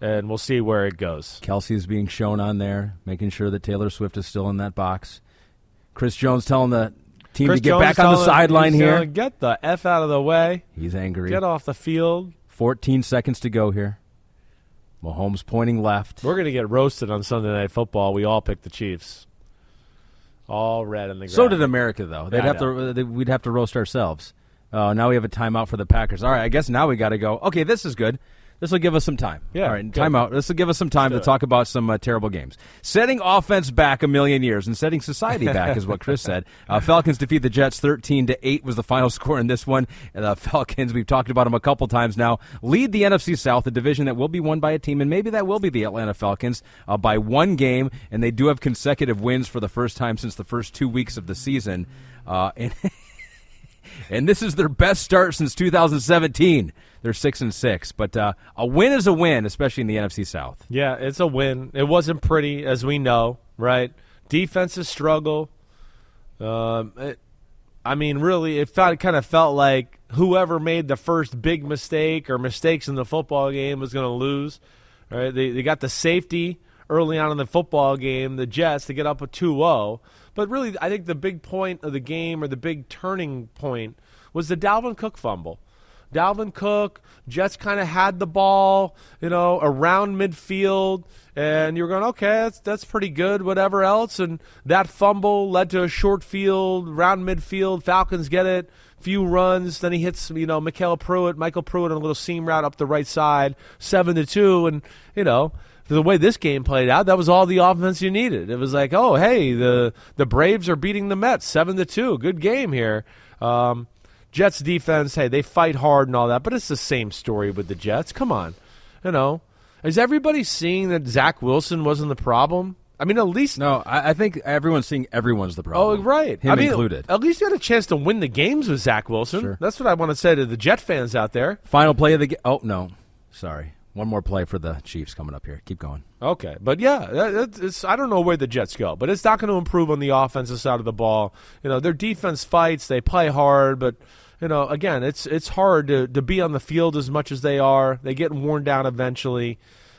and we'll see where it goes. Kelce is being shown on there, making sure that Taylor Swift is still in that box. Chris Jones telling the team Chris to get Jones back on the sideline here. telling, Get the F out of the way. He's angry. Get off the field. 14 seconds to go here. Mahomes pointing left. We're going to get roasted on Sunday Night Football. We all picked the Chiefs. All red in the ground. So did America, though. They'd Yeah, have to. they- We'd have to roast ourselves. Uh, now we have a timeout for the Packers. All right, I guess now we got to go. Okay, this is good. This will give us some time. Yeah, All right, timeout. This will give us some time to it. talk about some uh, terrible games. Setting offense back a million years and setting society back is what Chris said. <laughs> Uh, Falcons defeat the Jets thirteen to eight was the final <laughs> score in this one. And the Falcons, we've talked about them a couple times now, lead the NFC South, a division that will be won by a team, and maybe that will be the Atlanta Falcons uh, by one game. And they do have consecutive wins for the first time since the first two weeks of the season. Uh, <laughs> and <laughs> and this is their best start since 2017. They're six and six, but uh, a win is a win, especially in the NFC South. Yeah, it's a win. It wasn't pretty, as we know, right? Defenses struggle. Um, it, I mean, really, it felt, kind of felt like whoever made the first big mistake or mistakes in the football game was going to lose. Right? They, they got the safety early on in the football game, the Jets, to get up a 2 0. But really, I think the big point of the game or the big turning point was the Dalvin Cook fumble. Dalvin Cook, Jets kind of had the ball, you know, around midfield, and you were going, okay, that's that's pretty good. Whatever else, and that fumble led to a short field, round midfield. Falcons get it, few runs. Then he hits, you know, Mikael Pruitt, Michael Pruitt on a little seam route up the right side, seven to two, and you know. The way this game played out, that was all the offense you needed. It was like, oh, hey, the the Braves are beating the Mets seven to two. Good game here. Um, Jets defense, hey, they fight hard and all that, but it's the same story with the Jets. Come on. You know, is everybody seeing that Zach Wilson wasn't the problem? I mean, at least. No, I, I think everyone's seeing everyone's the problem. Oh, right. Him I mean, included. At least you had a chance to win the games with Zach Wilson. Sure. That's what I want to say to the Jet fans out there. Final play of the game. Oh no, sorry. One more play for the Chiefs coming up here. Keep going. Okay, but yeah, it's, I don't know where the Jets go, but it's not going to improve on the offensive side of the ball. You know, their defense fights, they play hard, but you know, again, it's it's hard to to be on the field as much as they are. They get worn down eventually.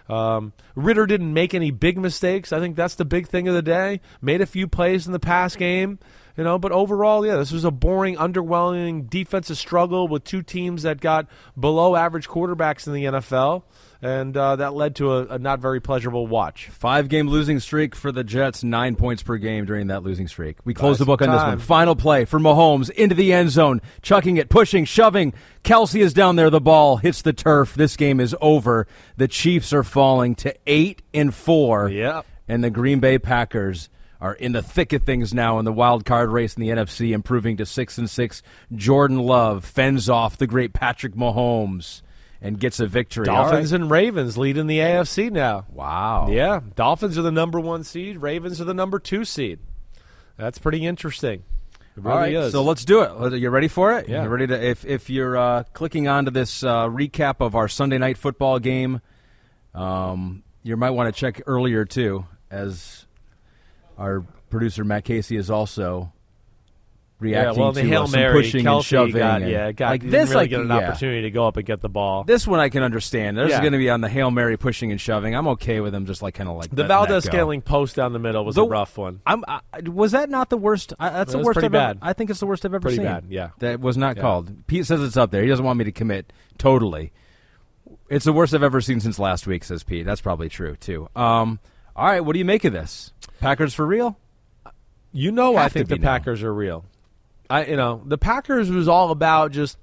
Um, Ridder didn't make any big mistakes. I think that's the big thing of the day. Made a few plays in the pass game, you know, but overall, yeah, this was a boring, underwhelming defensive struggle with two teams that got below average quarterbacks in the NFL, and uh, that led to a, a not very pleasurable watch. Five game losing streak for the Jets, nine points per game during that losing streak. We close the book on this one. Final play for Mahomes into the end zone, chucking it, pushing, shoving. Kelce is down there. The ball hits the turf. This game is over. The Chiefs are falling to eight and four. Yep. And the Green Bay Packers are in the thick of things now in the wild card race in the NFC, improving to six and six. Jordan Love fends off the great Patrick Mahomes and gets a victory. Dolphins right. and Ravens leading the AFC now. Wow. Yeah, Dolphins are the number one seed. Ravens are the number two seed. That's pretty interesting. It really All right, is. so let's do it. Are you ready for it? Yeah. You ready to? If if you're uh, clicking onto this uh, recap of our Sunday night football game, um, you might want to check earlier too, as our producer Matt Casey is also reacting yeah, well, the to Hail some Mary, pushing Kelce and shoving. got, and- yeah, got like this, really like get an yeah. opportunity to go up and get the ball. This one I can understand. This Yeah. going to be on the hail mary pushing and shoving. I'm okay with him, just like kind of like the Valdes-Scantling post down the middle was The- a rough one. I'm, I, was that not the worst? I, that's the worst pretty I've bad. ever. I think it's the worst I've ever Pretty seen. bad, yeah. that was not Yeah. called. Pete says it's up there. He doesn't want me to commit totally. It's the worst I've ever seen since last week, says Pete. That's probably true too. Um, all right, what do you make of this? Packers for real? You know, I Have think the now. Packers are real. I, you know, the Packers was all about just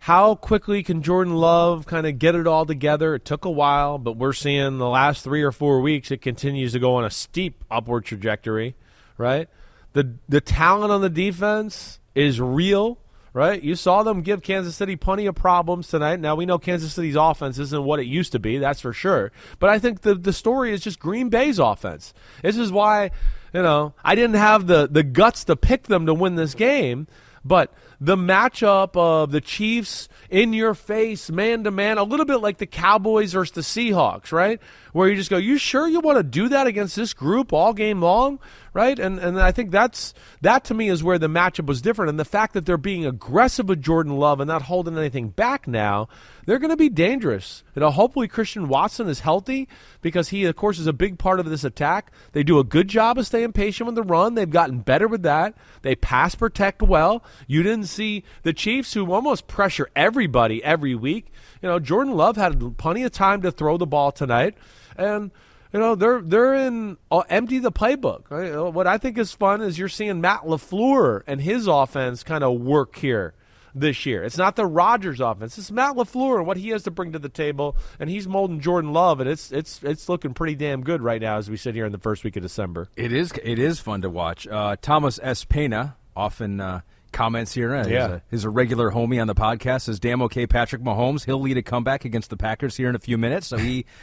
how quickly can Jordan Love kind of get it all together. It took a while, but we're seeing the last three or four weeks it continues to go on a steep upward trajectory. Right, the the talent on the defense is real. Right, you saw them give Kansas City plenty of problems tonight. Now we know Kansas City's offense isn't what it used to be, that's for sure. But I think the the story is just Green Bay's offense. This is why you know, I didn't have the, the guts to pick them to win this game, but the matchup of the Chiefs in your face, man to man, a little bit like the Cowboys versus the Seahawks, right? Where you just go, you sure you want to do that against this group all game long, right? And and I think that's that to me is where the matchup was different, and the fact that they're being aggressive with Jordan Love and not holding anything back now, they're going to be dangerous. You know, hopefully Christian Watson is healthy because he, of course, is a big part of this attack. They do a good job of staying patient with the run. They've gotten better with that. They pass protect well. You didn't see the Chiefs who almost pressure everybody every week. You know, Jordan Love had plenty of time to throw the ball tonight, and you know they're they're in uh, empty the playbook. Right? What I think is fun is you're seeing Matt LaFleur and his offense kind of work here this year. It's not the Rodgers offense. It's Matt LaFleur and what he has to bring to the table, and he's molding Jordan Love, and it's it's it's looking pretty damn good right now as we sit here in the first week of December. It is. It is fun to watch. Uh, Thomas S. Pena often uh, comments here. Uh, he's, a, he's a regular homie on the podcast. Says, "Damn okay, Patrick Mahomes. He'll lead a comeback against the Packers here in a few minutes." So he. <laughs>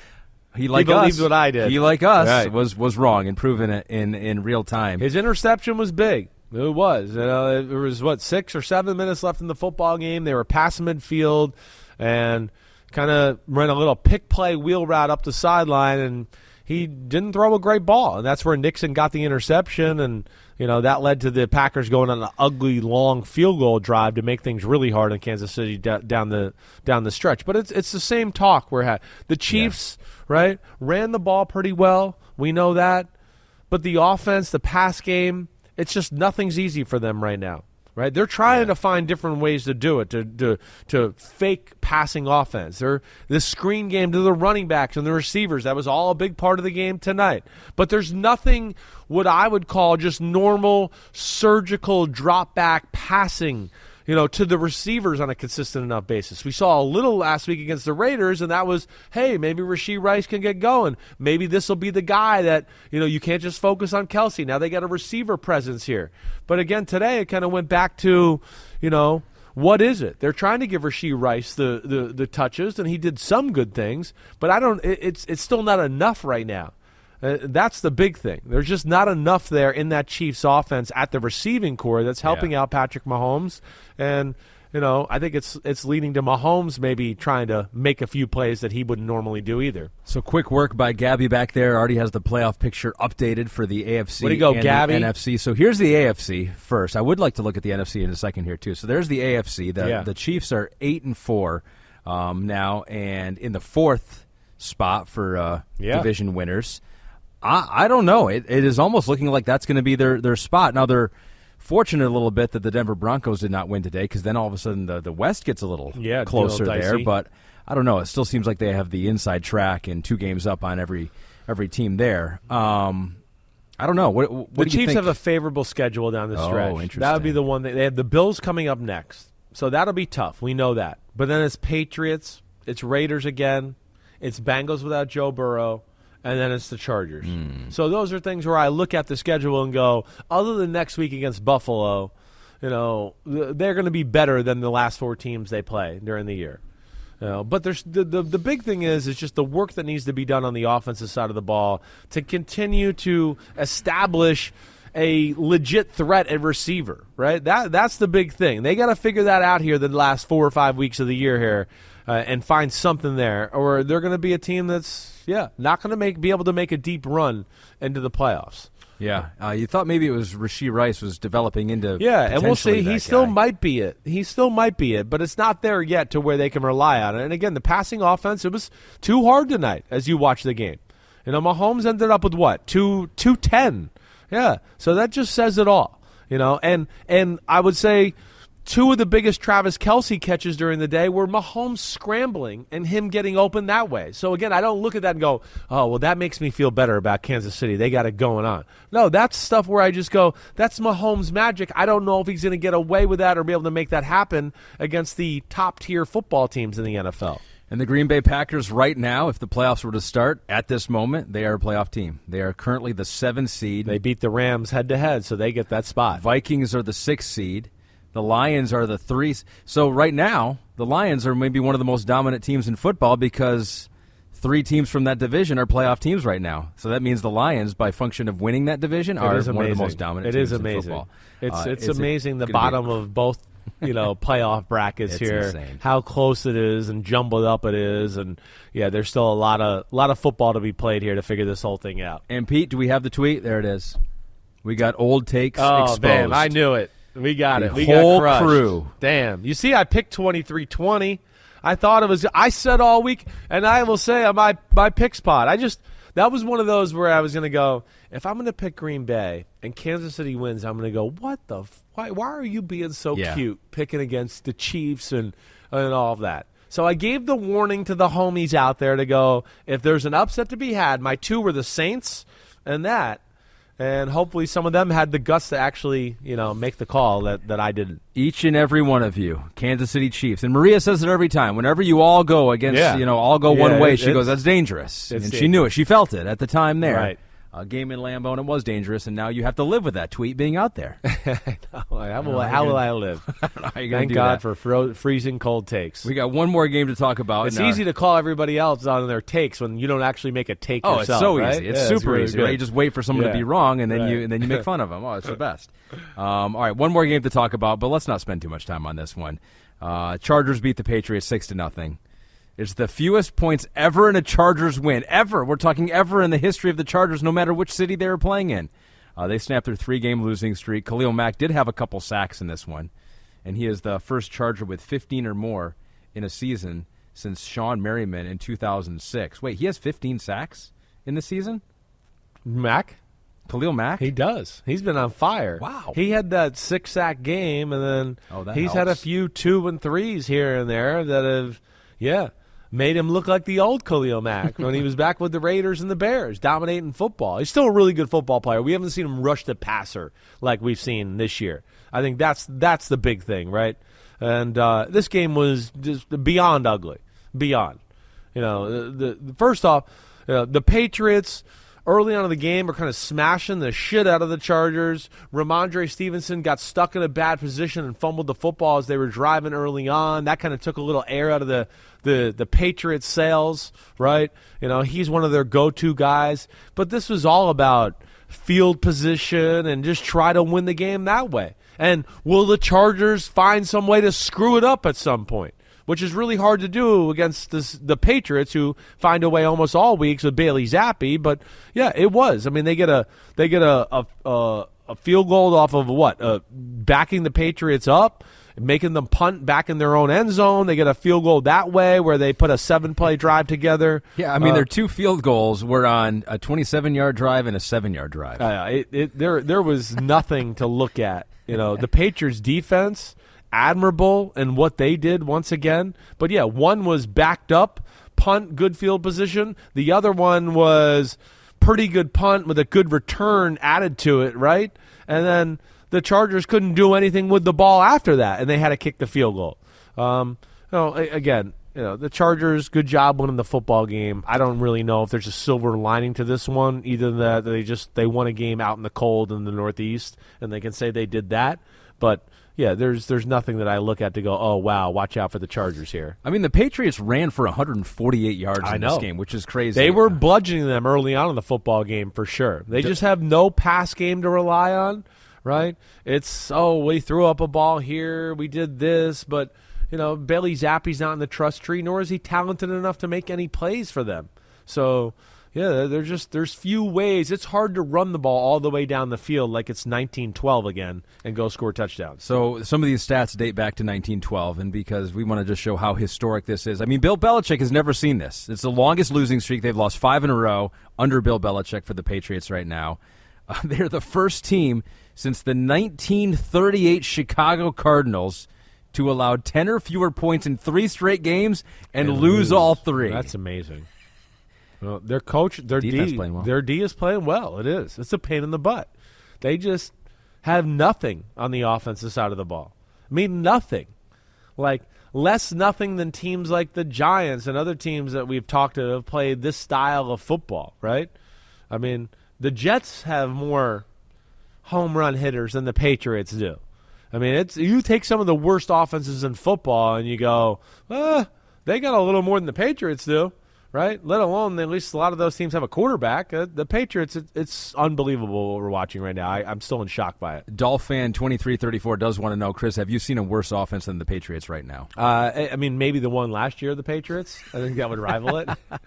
He like believed us. what I did. He like us Right. was was wrong and proven it in in real time. His interception was big. It was. You know, there was what six or seven minutes left in the football game. They were passing midfield and kind of ran a little pick play wheel route up the sideline, and he didn't throw a great ball. And that's where Nixon got the interception, and you know that led to the Packers going on an ugly long field goal drive to make things really hard in Kansas City da- down the down the stretch. But it's it's the same talk we're had. The Chiefs, right, ran the ball pretty well. We know that. But the offense, the pass game, it's just nothing's easy for them right now. Right? They're trying to find different ways to do it, to to to fake passing offense. They're the screen game to the running backs and the receivers. That was all a big part of the game tonight. But there's nothing what I would call just normal surgical drop back passing you know, to the receivers on a consistent enough basis. We saw a little last week against the Raiders, and that was, hey, maybe Rasheed Rice can get going. Maybe this will be the guy that, you know, you can't just focus on Kelce. Now they got a receiver presence here. But again, today it kind of went back to, you know, what is it? They're trying to give Rasheed Rice the, the, the touches, and he did some good things, but I don't. It, it's it's still not enough right now. Uh, that's the big thing. There's just not enough there in that Chiefs offense at the receiving core that's helping out Patrick Mahomes. And you know, I think it's it's leading to Mahomes maybe trying to make a few plays that he wouldn't normally do either. So quick work by Gabby back there. Already has the playoff picture updated for the AFC Way to go, and Gabby. the NFC. So here's the AFC first. I would like to look at the NFC in a second here too. So there's the AFC. The Yeah. the Chiefs are eight and four um, now, and in the fourth spot for uh, Yeah. division winners. I, I don't know. It, it is almost looking like that's going to be their their spot. Now they're fortunate a little bit that the Denver Broncos did not win today because then all of a sudden the, the West gets a little Yeah, closer little there. But I don't know. It still seems like they have the inside track and two games up on every every team there. Um, I don't know. What, what the do you Chiefs think? have a favorable schedule down the Oh, stretch. That would be the one that they have the Bills coming up next. So that'll be tough. We know that. But then it's Patriots, it's Raiders again, it's Bengals without Joe Burrow, and then it's the Chargers. Hmm. So those are things where I look at the schedule and go, other than next week against Buffalo, you know, they're going to be better than the last four teams they play during the year. You know, but there's the, the the big thing is is just the work that needs to be done on the offensive side of the ball to continue to establish a legit threat at receiver, right? That that's the big thing. They got to figure that out here the last four or five weeks of the year here, uh, and find something there, or they're going to be a team that's yeah not going to make be able to make a deep run into the playoffs. Yeah, uh, you thought maybe it was Rashee Rice was developing into. Yeah, and we'll see. He that still guy. might be it. He still might be it, but it's not there yet to where they can rely on it. And again, the passing offense it was too hard tonight as you watch the game. You know, Mahomes ended up with what two two ten. Yeah, so that just says it all. You know, and and I would say two of the biggest Travis Kelce catches during the day were Mahomes scrambling and him getting open that way. So again, I don't look at that and go, "Oh, well, that makes me feel better about Kansas City. They got it going on." No, that's stuff where I just go, "That's Mahomes' magic." I don't know if he's going to get away with that or be able to make that happen against the top tier football teams in the NFL. And the Green Bay Packers, right now, if the playoffs were to start at this moment, they are a playoff team. They are currently the seventh seed. They beat the Rams head to head, so they get that spot. Vikings are the sixth seed. The Lions are the three. So right now, the Lions are maybe one of the most dominant teams in football because three teams from that division are playoff teams right now. So that means the Lions, by function of winning that division, are one of the most dominant. It teams is in amazing. football. It's Uh, it's is it amazing the gonna be- bottom of both you know <laughs> playoff brackets It's here. insane. How close it is and jumbled up it is, and yeah, there's still a lot of lot of football to be played here to figure this whole thing out. And Pete, do we have the tweet? There it is. We got old takes Oh exposed. man, I knew it. We got The it. We whole got crushed. crew. Damn. You see, I picked twenty three twenty. I thought it was. I said all week, and I will say on my my pick spot. I just that was one of those where I was going to go. If I'm going to pick Green Bay and Kansas City wins, I'm going to go. What the? F- why? Why are you being so Yeah. cute picking against the Chiefs and and all of that? So I gave the warning to the homies out there to go. If there's an upset to be had, my two were the Saints and that. And hopefully, some of them had the guts to actually, you know, make the call that, that I didn't. Each and every one of you, Kansas City Chiefs, and Maria says it every time. Whenever you all go against, Yeah. you know, all go Yeah, one way, it- she goes, "That's dangerous," and it's she knew it. She felt it at the time there. Right. A game in Lambeau, and it was dangerous, and now you have to live with that tweet being out there. <laughs> how will, how will I live? <laughs> gonna Thank God that. for fro- freezing cold takes. We got one more game to talk about. It's our- easy to call everybody else on their takes when you don't actually make a take Oh, yourself. it's so right? easy. It's Yeah, super really easy. Right? You just wait for someone Yeah. to be wrong, and then Right. you and then you make fun of them. Oh, it's the best. <laughs> Um, all right, one more game to talk about, but let's not spend too much time on this one. Uh, Chargers beat the Patriots six to nothing. It's the fewest points ever in a Chargers win ever. We're talking ever in the history of the Chargers, no matter which city they were playing in. Uh, they snapped their three-game losing streak. Khalil Mack did have a couple sacks in this one, and he is the first Charger with 15 or more in a season since Shawne Merriman in 2006. Wait, he has 15 sacks in the season? Mack? Khalil Mack? He does. He's been on fire. Wow. He had that six sack game, and then Oh, he's had a few two and threes here and there that have, yeah, made him look like the old Khalil Mack when he was back with the Raiders and the Bears, dominating football. He's still a really good football player. We haven't seen him rush the passer like we've seen this year. I think that's that's the big thing, right? And uh, this game was just beyond ugly, beyond. You know, the, the first off, uh, the Patriots early on in the game are kind of smashing the shit out of the Chargers. Rhamondre Stevenson got stuck in a bad position and fumbled the football as they were driving early on. That kind of took a little air out of the the the Patriots' sails, right? You know, he's one of their go-to guys. But this was all about field position and just try to win the game that way. And will the Chargers find some way to screw it up at some point? Which is really hard to do against this, the Patriots, who find a way almost all weeks with Bailey Zappe. But yeah, it was. I mean, they get a they get a a, a, a field goal off of what uh, backing the Patriots up. Making them punt back in their own end zone. They get a field goal that way where they put a seven play drive together. Yeah, I mean, Uh, their two field goals were on a 27 yard drive and a seven yard drive. Uh, it, it, there, there was nothing to look at. You know, the Patriots' defense, admirable in what they did once again. But yeah, one was backed up, punt, good field position. The other one was pretty good punt with a good return added to it, right? And then the Chargers couldn't do anything with the ball after that, and they had to kick the field goal. Um, you know, again, you know, the Chargers, good job winning the football game. I don't really know if there's a silver lining to this one. Either that they just they won a game out in the cold in the Northeast, and they can say they did that. But yeah, there's there's nothing that I look at to go, oh wow, watch out for the Chargers here. I mean, the Patriots ran for 148 yards I in know. this game, which is crazy. They were bludgeoning them early on in the football game for sure. They just have no pass game to rely on, right? It's oh, we threw up a ball here, we did this, but you know, Bailey Zappe's not in the trust tree, nor is he talented enough to make any plays for them. So yeah, there's just there's few ways. It's hard to run the ball all the way down the field like it's 1912 again and go score touchdowns. So some of these stats date back to 1912, and because we want to just show how historic this is. I mean, Bill Belichick has never seen this. It's the longest losing streak. They've lost five in a row under Bill Belichick for the Patriots right now. <laughs> Uh, they're the first team since the 1938 Chicago Cardinals to allow 10 or fewer points in three straight games and, lose, all three. That's amazing. Well, their coach, their Defense D, playing well. their D is playing well. It is. It's a pain in the butt. They just have nothing on the offensive side of the ball. I mean, nothing. Like less nothing than teams like the Giants and other teams that we've talked to have played this style of football, right? I mean, the Jets have more home run hitters than the Patriots do. I mean, it's you take some of the worst offenses in football and you go, ah, they got a little more than the Patriots do, right? Let alone at least a lot of those teams have a quarterback. Uh, the Patriots, it, it's unbelievable what we're watching right now. I, I'm still in shock by it. Dolphin 2334 does want to know, Chris, have you seen a worse offense than the Patriots right now? Uh, I, I mean, maybe the one last year, the Patriots. I think that would rival it. <laughs>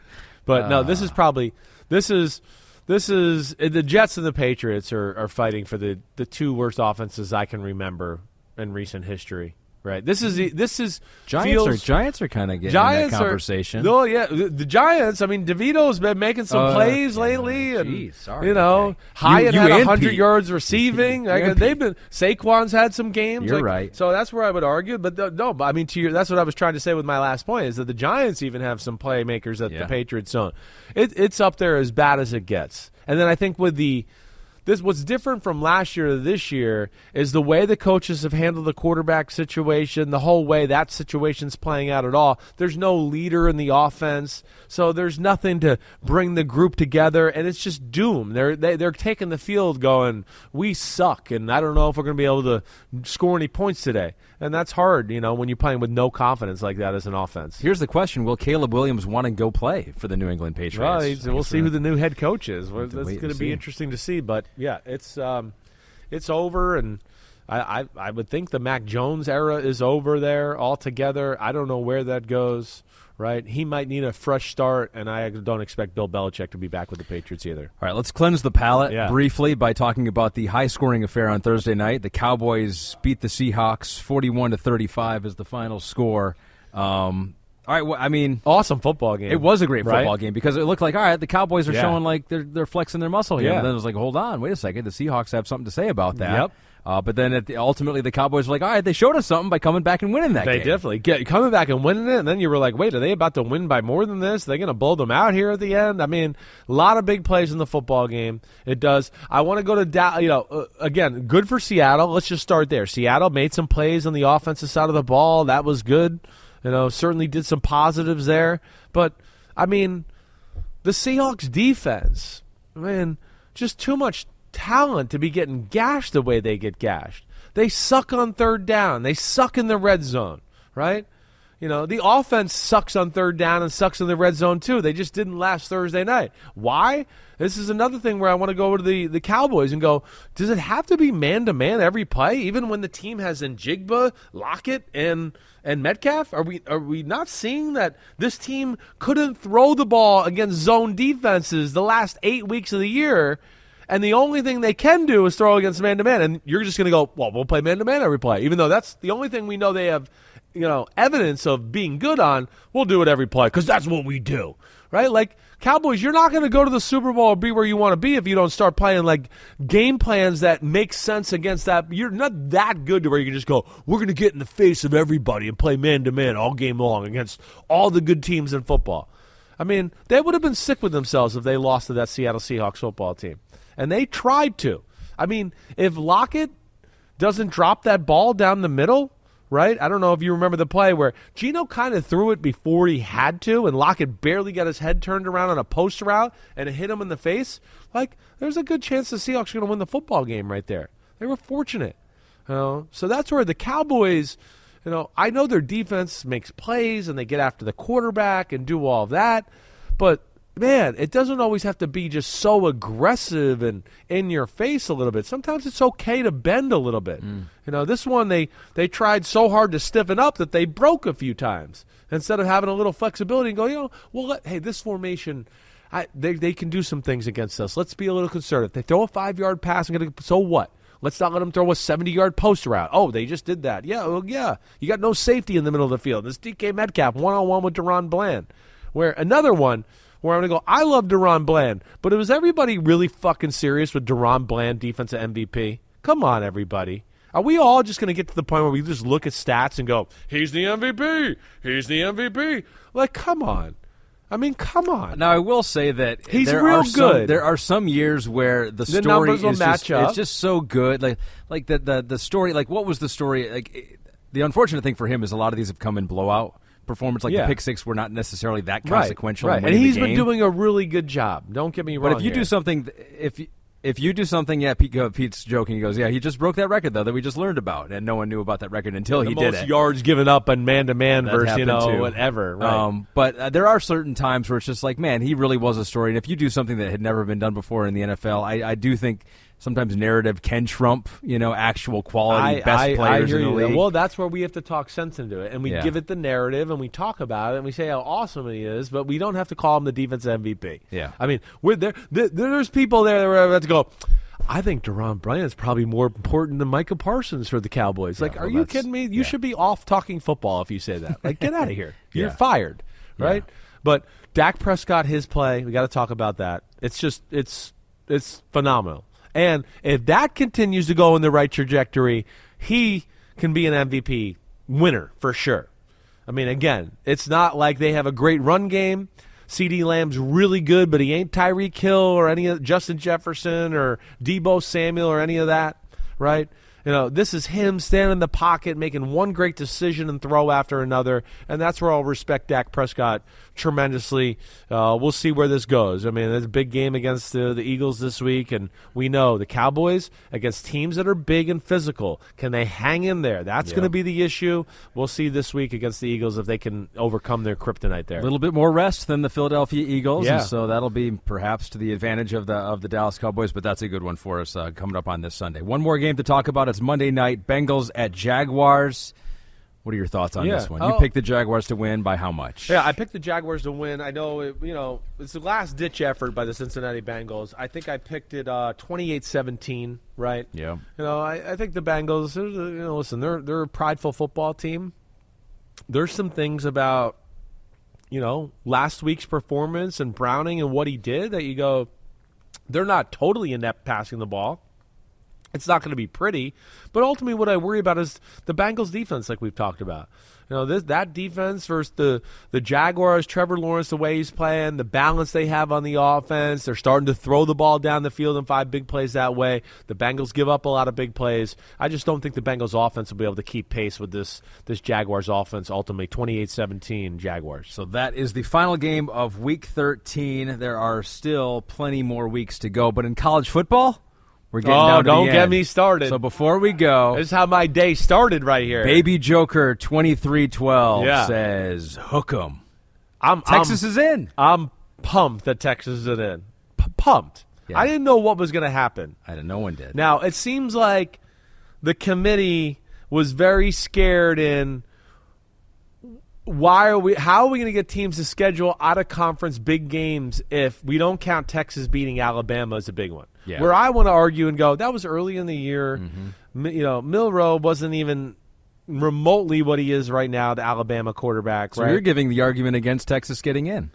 But no, this is probably this is this is the Jets and the Patriots are, are fighting for the, the two worst offenses I can remember in recent history. Right. This is the- this is Giants feels, are Giants are kind of getting Giants in that conversation. Are, oh yeah, the, the Giants. I mean, DeVito's been making some Uh, plays yeah, lately, and geez, sorry, you know, okay. Hyatt You- had you and hundred yards receiving. <laughs> Like, they've been Saquon's had some games. You're like- right. So that's where I would argue. But the, no, but I mean, to your, that's what I was trying to say with my last point is that the Giants even have some playmakers that Yeah. the Patriots don't. It, it's up there as bad as it gets. And then I think with the this what's different from last year to this year is the way the coaches have handled the quarterback situation, the whole way that situation's playing out at all. There's no leader in the offense, so there's nothing to bring the group together, and it's just doom. They're they, they're taking the field, going, "We suck," and I don't know if we're going to be able to score any points today, and that's hard, you know, when you're playing with no confidence like that as an offense. Here's the question: Will Caleb Williams want to go play for the New England Patriots? Well, we'll see who the new head coach is. That's going to be interesting to see. But yeah, it's um, it's over, and I, I I would think the Mac Jones era is over there altogether. I don't know where that goes. Right, he might need a fresh start, and I don't expect Bill Belichick to be back with the Patriots either. All right, let's cleanse the palate Yeah. briefly by talking about the high-scoring affair on Thursday night. The Cowboys beat the Seahawks, forty-one to thirty-five is the final score. Um, all right, well, I mean, Awesome football game. it was a great right? football game because it looked like all right, the Cowboys are Yeah. showing like they're they're flexing their muscle here. Yeah. And then it was like, hold on, wait a second, the Seahawks have something to say about that. Yep. Uh, but then at the, ultimately, the Cowboys were like, all right, they showed us something by coming back and winning that They game. definitely get coming back and winning it, and then you were like, "Wait, are they about to win by more than this? They're going to blow them out here at the end." I mean, a lot of big plays in the football game. It does. I want to go to da- you know uh, again, good for Seattle. Let's just start there. Seattle made some plays on the offensive side of the ball. That was good. You know, certainly did some positives there. But I mean, the Seahawks defense, man, just too much talent to be getting gashed the way they get gashed. They suck on third down. They suck in the red zone, right? You know, the offense sucks on third down and sucks in the red zone too. They just didn't last Thursday night. Why? This is another thing where I want to go over to the, the Cowboys and go, does it have to be man to man every play, even when the team has Njigba, Lockett, and and Metcalf? Are we are we not seeing that this team couldn't throw the ball against zone defenses the last eight weeks of the year? And the only thing they can do is throw against man to man. And you're just going to go, well, we'll play man to man every play. Even though that's the only thing we know they have, you know, evidence of being good on, we'll do it every play because that's what we do. Right? Like, Cowboys, you're not going to go to the Super Bowl or be where you want to be if you don't start playing like game plans that make sense against that. You're not that good to where you can just go, we're going to get in the face of everybody and play man to man all game long against all the good teams in football. I mean, they would have been sick with themselves if they lost to that Seattle Seahawks football team. And they tried to. I mean, if Lockett doesn't drop that ball down the middle, right? I don't know if you remember the play where Geno kind of threw it before he had to, and Lockett barely got his head turned around on a post route and it hit him in the face. Like, there's a good chance the Seahawks are going to win the football game right there. They were fortunate. You know? So that's where the Cowboys, you know, I know their defense makes plays and they get after the quarterback and do all that, but man, it doesn't always have to be just so aggressive and in your face a little bit. Sometimes it's okay to bend a little bit. Mm. You know, this one they they tried so hard to stiffen up that they broke a few times instead of having a little flexibility and go, you know, well, let, hey, this formation. I, they, they can do some things against us. Let's be a little conservative. They throw a five yard pass and get a, so what? Let's not let them throw a 70 yard post route. Oh, they just did that. Yeah, well, yeah. You got no safety in the middle of the field. This DK Metcalf one on one with DaRon Bland. Where another one where I'm going to go, I love DaRon Bland, but was everybody really fucking serious with DaRon Bland, defensive MVP? Come on, everybody. Are we all just going to get to the point where we just look at stats and go, he's the MVP, he's the MVP? Like, come on. I mean, come on. Now I will say that He's there real are some, good. there are some years where the The story is just. It's just so good. Like like the, the the story. Like what was the story? Like the unfortunate thing for him is a lot of these have come in blowout performance. Like Yeah. the pick six were not necessarily that consequential. Right, in and he's been doing a really good job. Don't get me wrong. But if you do something, if you, if you do something, yeah, Pete, uh, Pete's joking. He goes, yeah, he just broke that record though that we just learned about, and no one knew about that record until the he did it. yards given up and man to man versus you know too. whatever. Right. Um, but uh, there are certain times where it's just like, man, he really was a story. And if you do something that had never been done before in the NFL, I, I do think sometimes narrative can trump, you know, actual quality I, best I, players I in the league. Well, that's where we have to talk sense into it, and we Yeah. give it the narrative, and we talk about it, and we say how awesome he is, but we don't have to call him the defense MVP. Yeah. I mean, we're there. there there's people there that are about to go. I think Deron Bryant's probably more important than Micah Parsons for the Cowboys. like, well, are you kidding me? You should be off talking football if you say that. Like, get out of here. <laughs> You're Yeah. fired, right? But Dak Prescott, his play, we got to talk about that. It's just, it's, it's phenomenal. And if that continues to go in the right trajectory, he can be an MVP winner for sure. I mean, again, it's not like they have a great run game. CeeDee Lamb's really good, but he ain't Tyreek Hill or any of Justin Jefferson or Deebo Samuel or any of that, right? You know, this is him standing in the pocket, making one great decision and throw after another, and that's where I'll respect Dak Prescott tremendously. Uh, we'll see where this goes. I mean, it's a big game against the, the Eagles this week, and we know the Cowboys against teams that are big and physical. Can they hang in there? That's going to be the issue. We'll see this week against the Eagles if they can overcome their kryptonite there. a little bit more rest than the Philadelphia Eagles, Yeah. and so that'll be perhaps to the advantage of the of the Dallas Cowboys. But that's a good one for us uh, coming up on this Sunday. One more game to talk about. It's Monday night. Bengals at Jaguars. What are your thoughts on Yeah. this one? You Oh. picked the Jaguars to win by how much? Yeah, I picked the Jaguars to win. I know, it, you know, it's the last ditch effort by the Cincinnati Bengals. I think I picked it uh, 28-17, right? Yeah. You know, I, I think the Bengals. You know, listen, they're they're a prideful football team. There's some things about, you know, last week's performance and Browning and what he did that you go, they're not totally inept passing the ball. It's not going to be pretty, but ultimately, what I worry about is the Bengals' defense, like we've talked about. You know, this that defense versus the the Jaguars, Trevor Lawrence, the way he's playing, the balance they have on the offense. They're starting to throw the ball down the field and five big plays that way. The Bengals give up a lot of big plays. I just don't think the Bengals' offense will be able to keep pace with this this Jaguars' offense. Ultimately, 28-17 Jaguars. So that is the final game of Week 13. There are still plenty more weeks to go, but in college football, we're getting Oh, down don't get end. me started. So before we go, This is how my day started right here. Baby Joker 2312 Yeah. says, hook 'em. I'm, Texas I'm- is in. I'm pumped that Texas is in. P- pumped. Yeah. I didn't know what was going to happen. I don't no one did. Now it seems like the committee was very scared in why are we how are we going to get teams to schedule out of conference big games if we don't count Texas beating Alabama as a big one. Yeah. Where I want to argue and go that was early in the year. Mm-hmm. Mi- You know, Milroe wasn't even remotely what he is right now, the Alabama quarterback, so right? you're giving the argument against Texas getting in.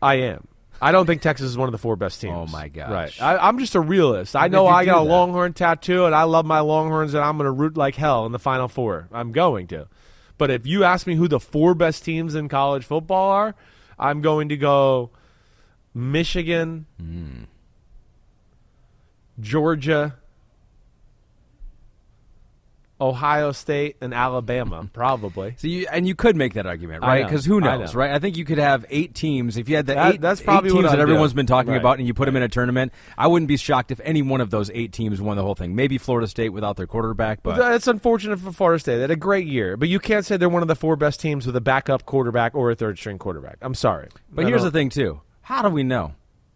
I am. I don't think Texas is one of the four best teams. Oh, my gosh. Right. I, I'm just a realist. I know I got a that? Longhorn tattoo, and I love my Longhorns, and I'm going to root like hell in the Final Four. I'm going to. But if you ask me who the four best teams in college football are, I'm going to go Michigan, Hmm. Georgia, Ohio State, and Alabama, <laughs> probably. So you, and you could make that argument, I right? Because who I knows, know. right? I think you could have eight teams. If you had the That- eight, that's probably what teams that I'd do. everyone's been talking Right. about, and you put them in a tournament, I wouldn't be shocked if any one of those eight teams won the whole thing. Maybe Florida State without their quarterback, but It's unfortunate for Florida State. They had a great year, but you can't say they're one of the four best teams with a backup quarterback or a third string quarterback. I'm sorry. But I here's the don't- thing, too. How do we know?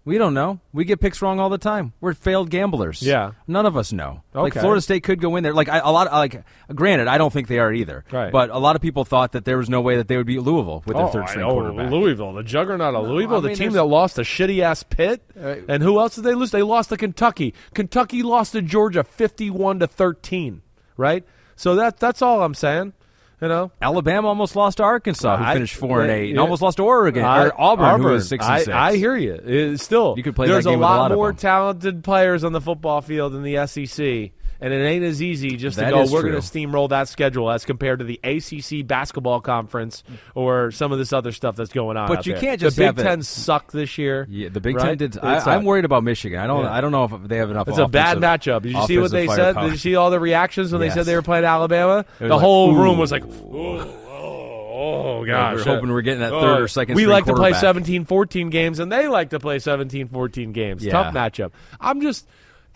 We don't know. We get picks wrong all the time. We're failed gamblers. Yeah. none of us know. Like Florida State could go in there. Like I, a lot. Like granted, I don't think they are either. Right. But a lot of people thought that there was no way that they would beat Louisville with their Oh, third string quarterback. Louisville, the juggernaut of Louisville, I the mean, team that lost to shitty ass Pitt. and who else did they lose? They lost to Kentucky. Kentucky lost to Georgia 51 to 13, right? So that that's all I'm saying. You know, Alabama almost lost to Arkansas, who I- finished four and yeah, eight, and almost lost to Oregon I- or Auburn, who was six and I, six. I hear you. It- still, You could play There's that game a with a lot lot more talented players on the football field in the SEC, and it ain't as easy just That to go. We're going to steamroll that schedule as compared to the ACC basketball conference or some of this other stuff that's going on. But out you there. can't just the Big Ten sucked this year. Yeah, the Big right? Ten did. I, i'm worried about Michigan. I don't. Yeah. I don't know if they have enough. It's a bad matchup. Did you see what they said? firepower. Did you see all the reactions when they said they were playing Alabama? The like, whole ooh. room was like, oh, oh, gosh. we're hoping we're getting that third or oh. second We like to play quarterback. 17 14 games, and they like to play 17 14 games. Yeah. Tough matchup. I'm just.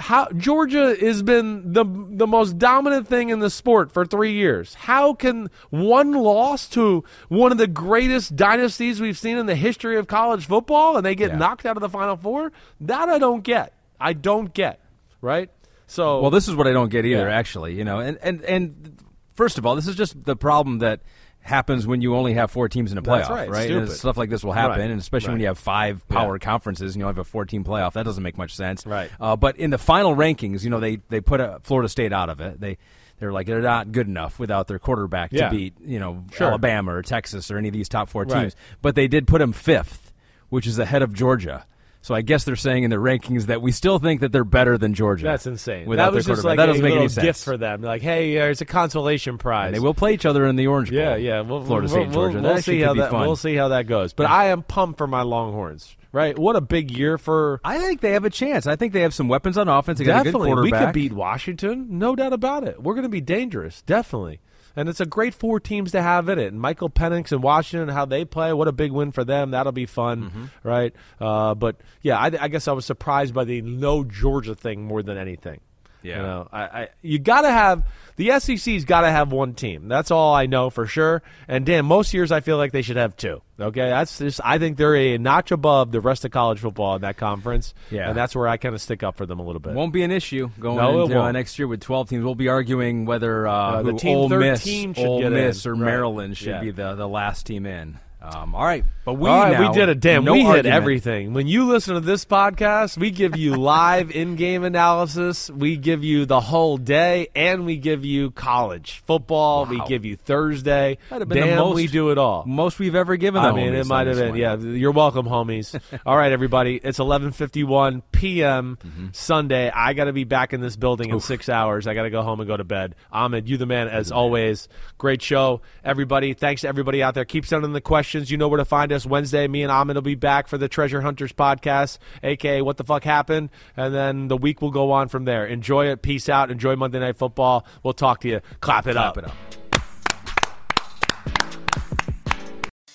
How Georgia has been the the most dominant thing in the sport for three years. How can one loss to one of the greatest dynasties we've seen in the history of college football and they get Yeah. knocked out of the Final Four? That I don't get. I don't get. Right. So Well, this is what I don't get either. Yeah. Actually, you know, and and and first of all, this is just the problem that happens when you only have four teams in a playoff, That's right. And stuff like this will happen, Right. and especially when you have five power Yeah. conferences and you only have a four-team playoff. That doesn't make much sense, Right. Uh, but in the final rankings, you know, they they put uh Florida State out of it. They they're like they're not good enough without their quarterback Yeah. to beat you know Sure. Alabama or Texas or any of these top four teams. Right. But they did put them fifth, which is ahead of Georgia. So I guess they're saying in their rankings that we still think that they're better than Georgia. That's insane. Without that was their just like that a doesn't make little any sense. gift for them. Like, hey, uh, it's a consolation prize. And they will play each other in the Orange Bowl. Yeah, yeah. We'll, Florida we'll, State, Georgia. We'll, that we'll see how that fun. we'll see how that goes. But I am pumped for my Longhorns. Right? What a big year for. I think they have a chance. I think they have some weapons on offense. They a Definitely, we could beat Washington, no doubt about it. We're going to be dangerous, definitely. And it's a great four teams to have in it. And Michael Penix and Washington, how they play, what a big win for them. That'll be fun, Mm-hmm. right? Uh, but yeah, I, I guess I was surprised by the no Georgia thing more than anything. Yeah. You know, I, I you got to have the SEC's got to have one team. That's all I know for sure. And damn, most years I feel like they should have two. Okay, that's just I think they're a notch above the rest of college football in that conference. Yeah. and that's where I kind of stick up for them a little bit. Won't be an issue going No, into uh, next year with 12 teams. We'll be arguing whether uh, Uh, the team Ole Miss, 13 should Ole get Miss in. or Right. Maryland should Yeah. be the, the last team in. Um, all right, but we right, now, we did a Damn, no we hit argument. everything. When you listen to this podcast, we give you <laughs> live in-game analysis. We give you the whole day, and we give you college football. We give you Thursday. Have been Damn, most- we do it all. Most we've ever given. I the mean, it might have been. one. Yeah, you're welcome, homies. <laughs> All right, everybody. It's 11:51 p.m. Mm-hmm. Sunday. I got to be back in this building in six hours. I got to go home and go to bed. Ahmed, you the man as always. Great show, everybody. Thanks to everybody out there. Keep sending the questions. You know where to find us. Wednesday, me and Ahmed will be back for the Treasure Hunters podcast, aka What the Fuck Happened, and then the week will go on from there. Enjoy it. Peace out. Enjoy Monday Night Football. We'll talk to you. Clap it Clap up. it up.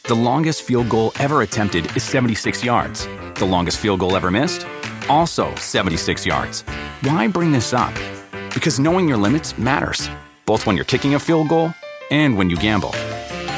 The longest field goal ever attempted is 76 yards. The longest field goal ever missed? Also 76 yards. Why bring this up? Because knowing your limits matters, both when you're kicking a field goal and when you gamble.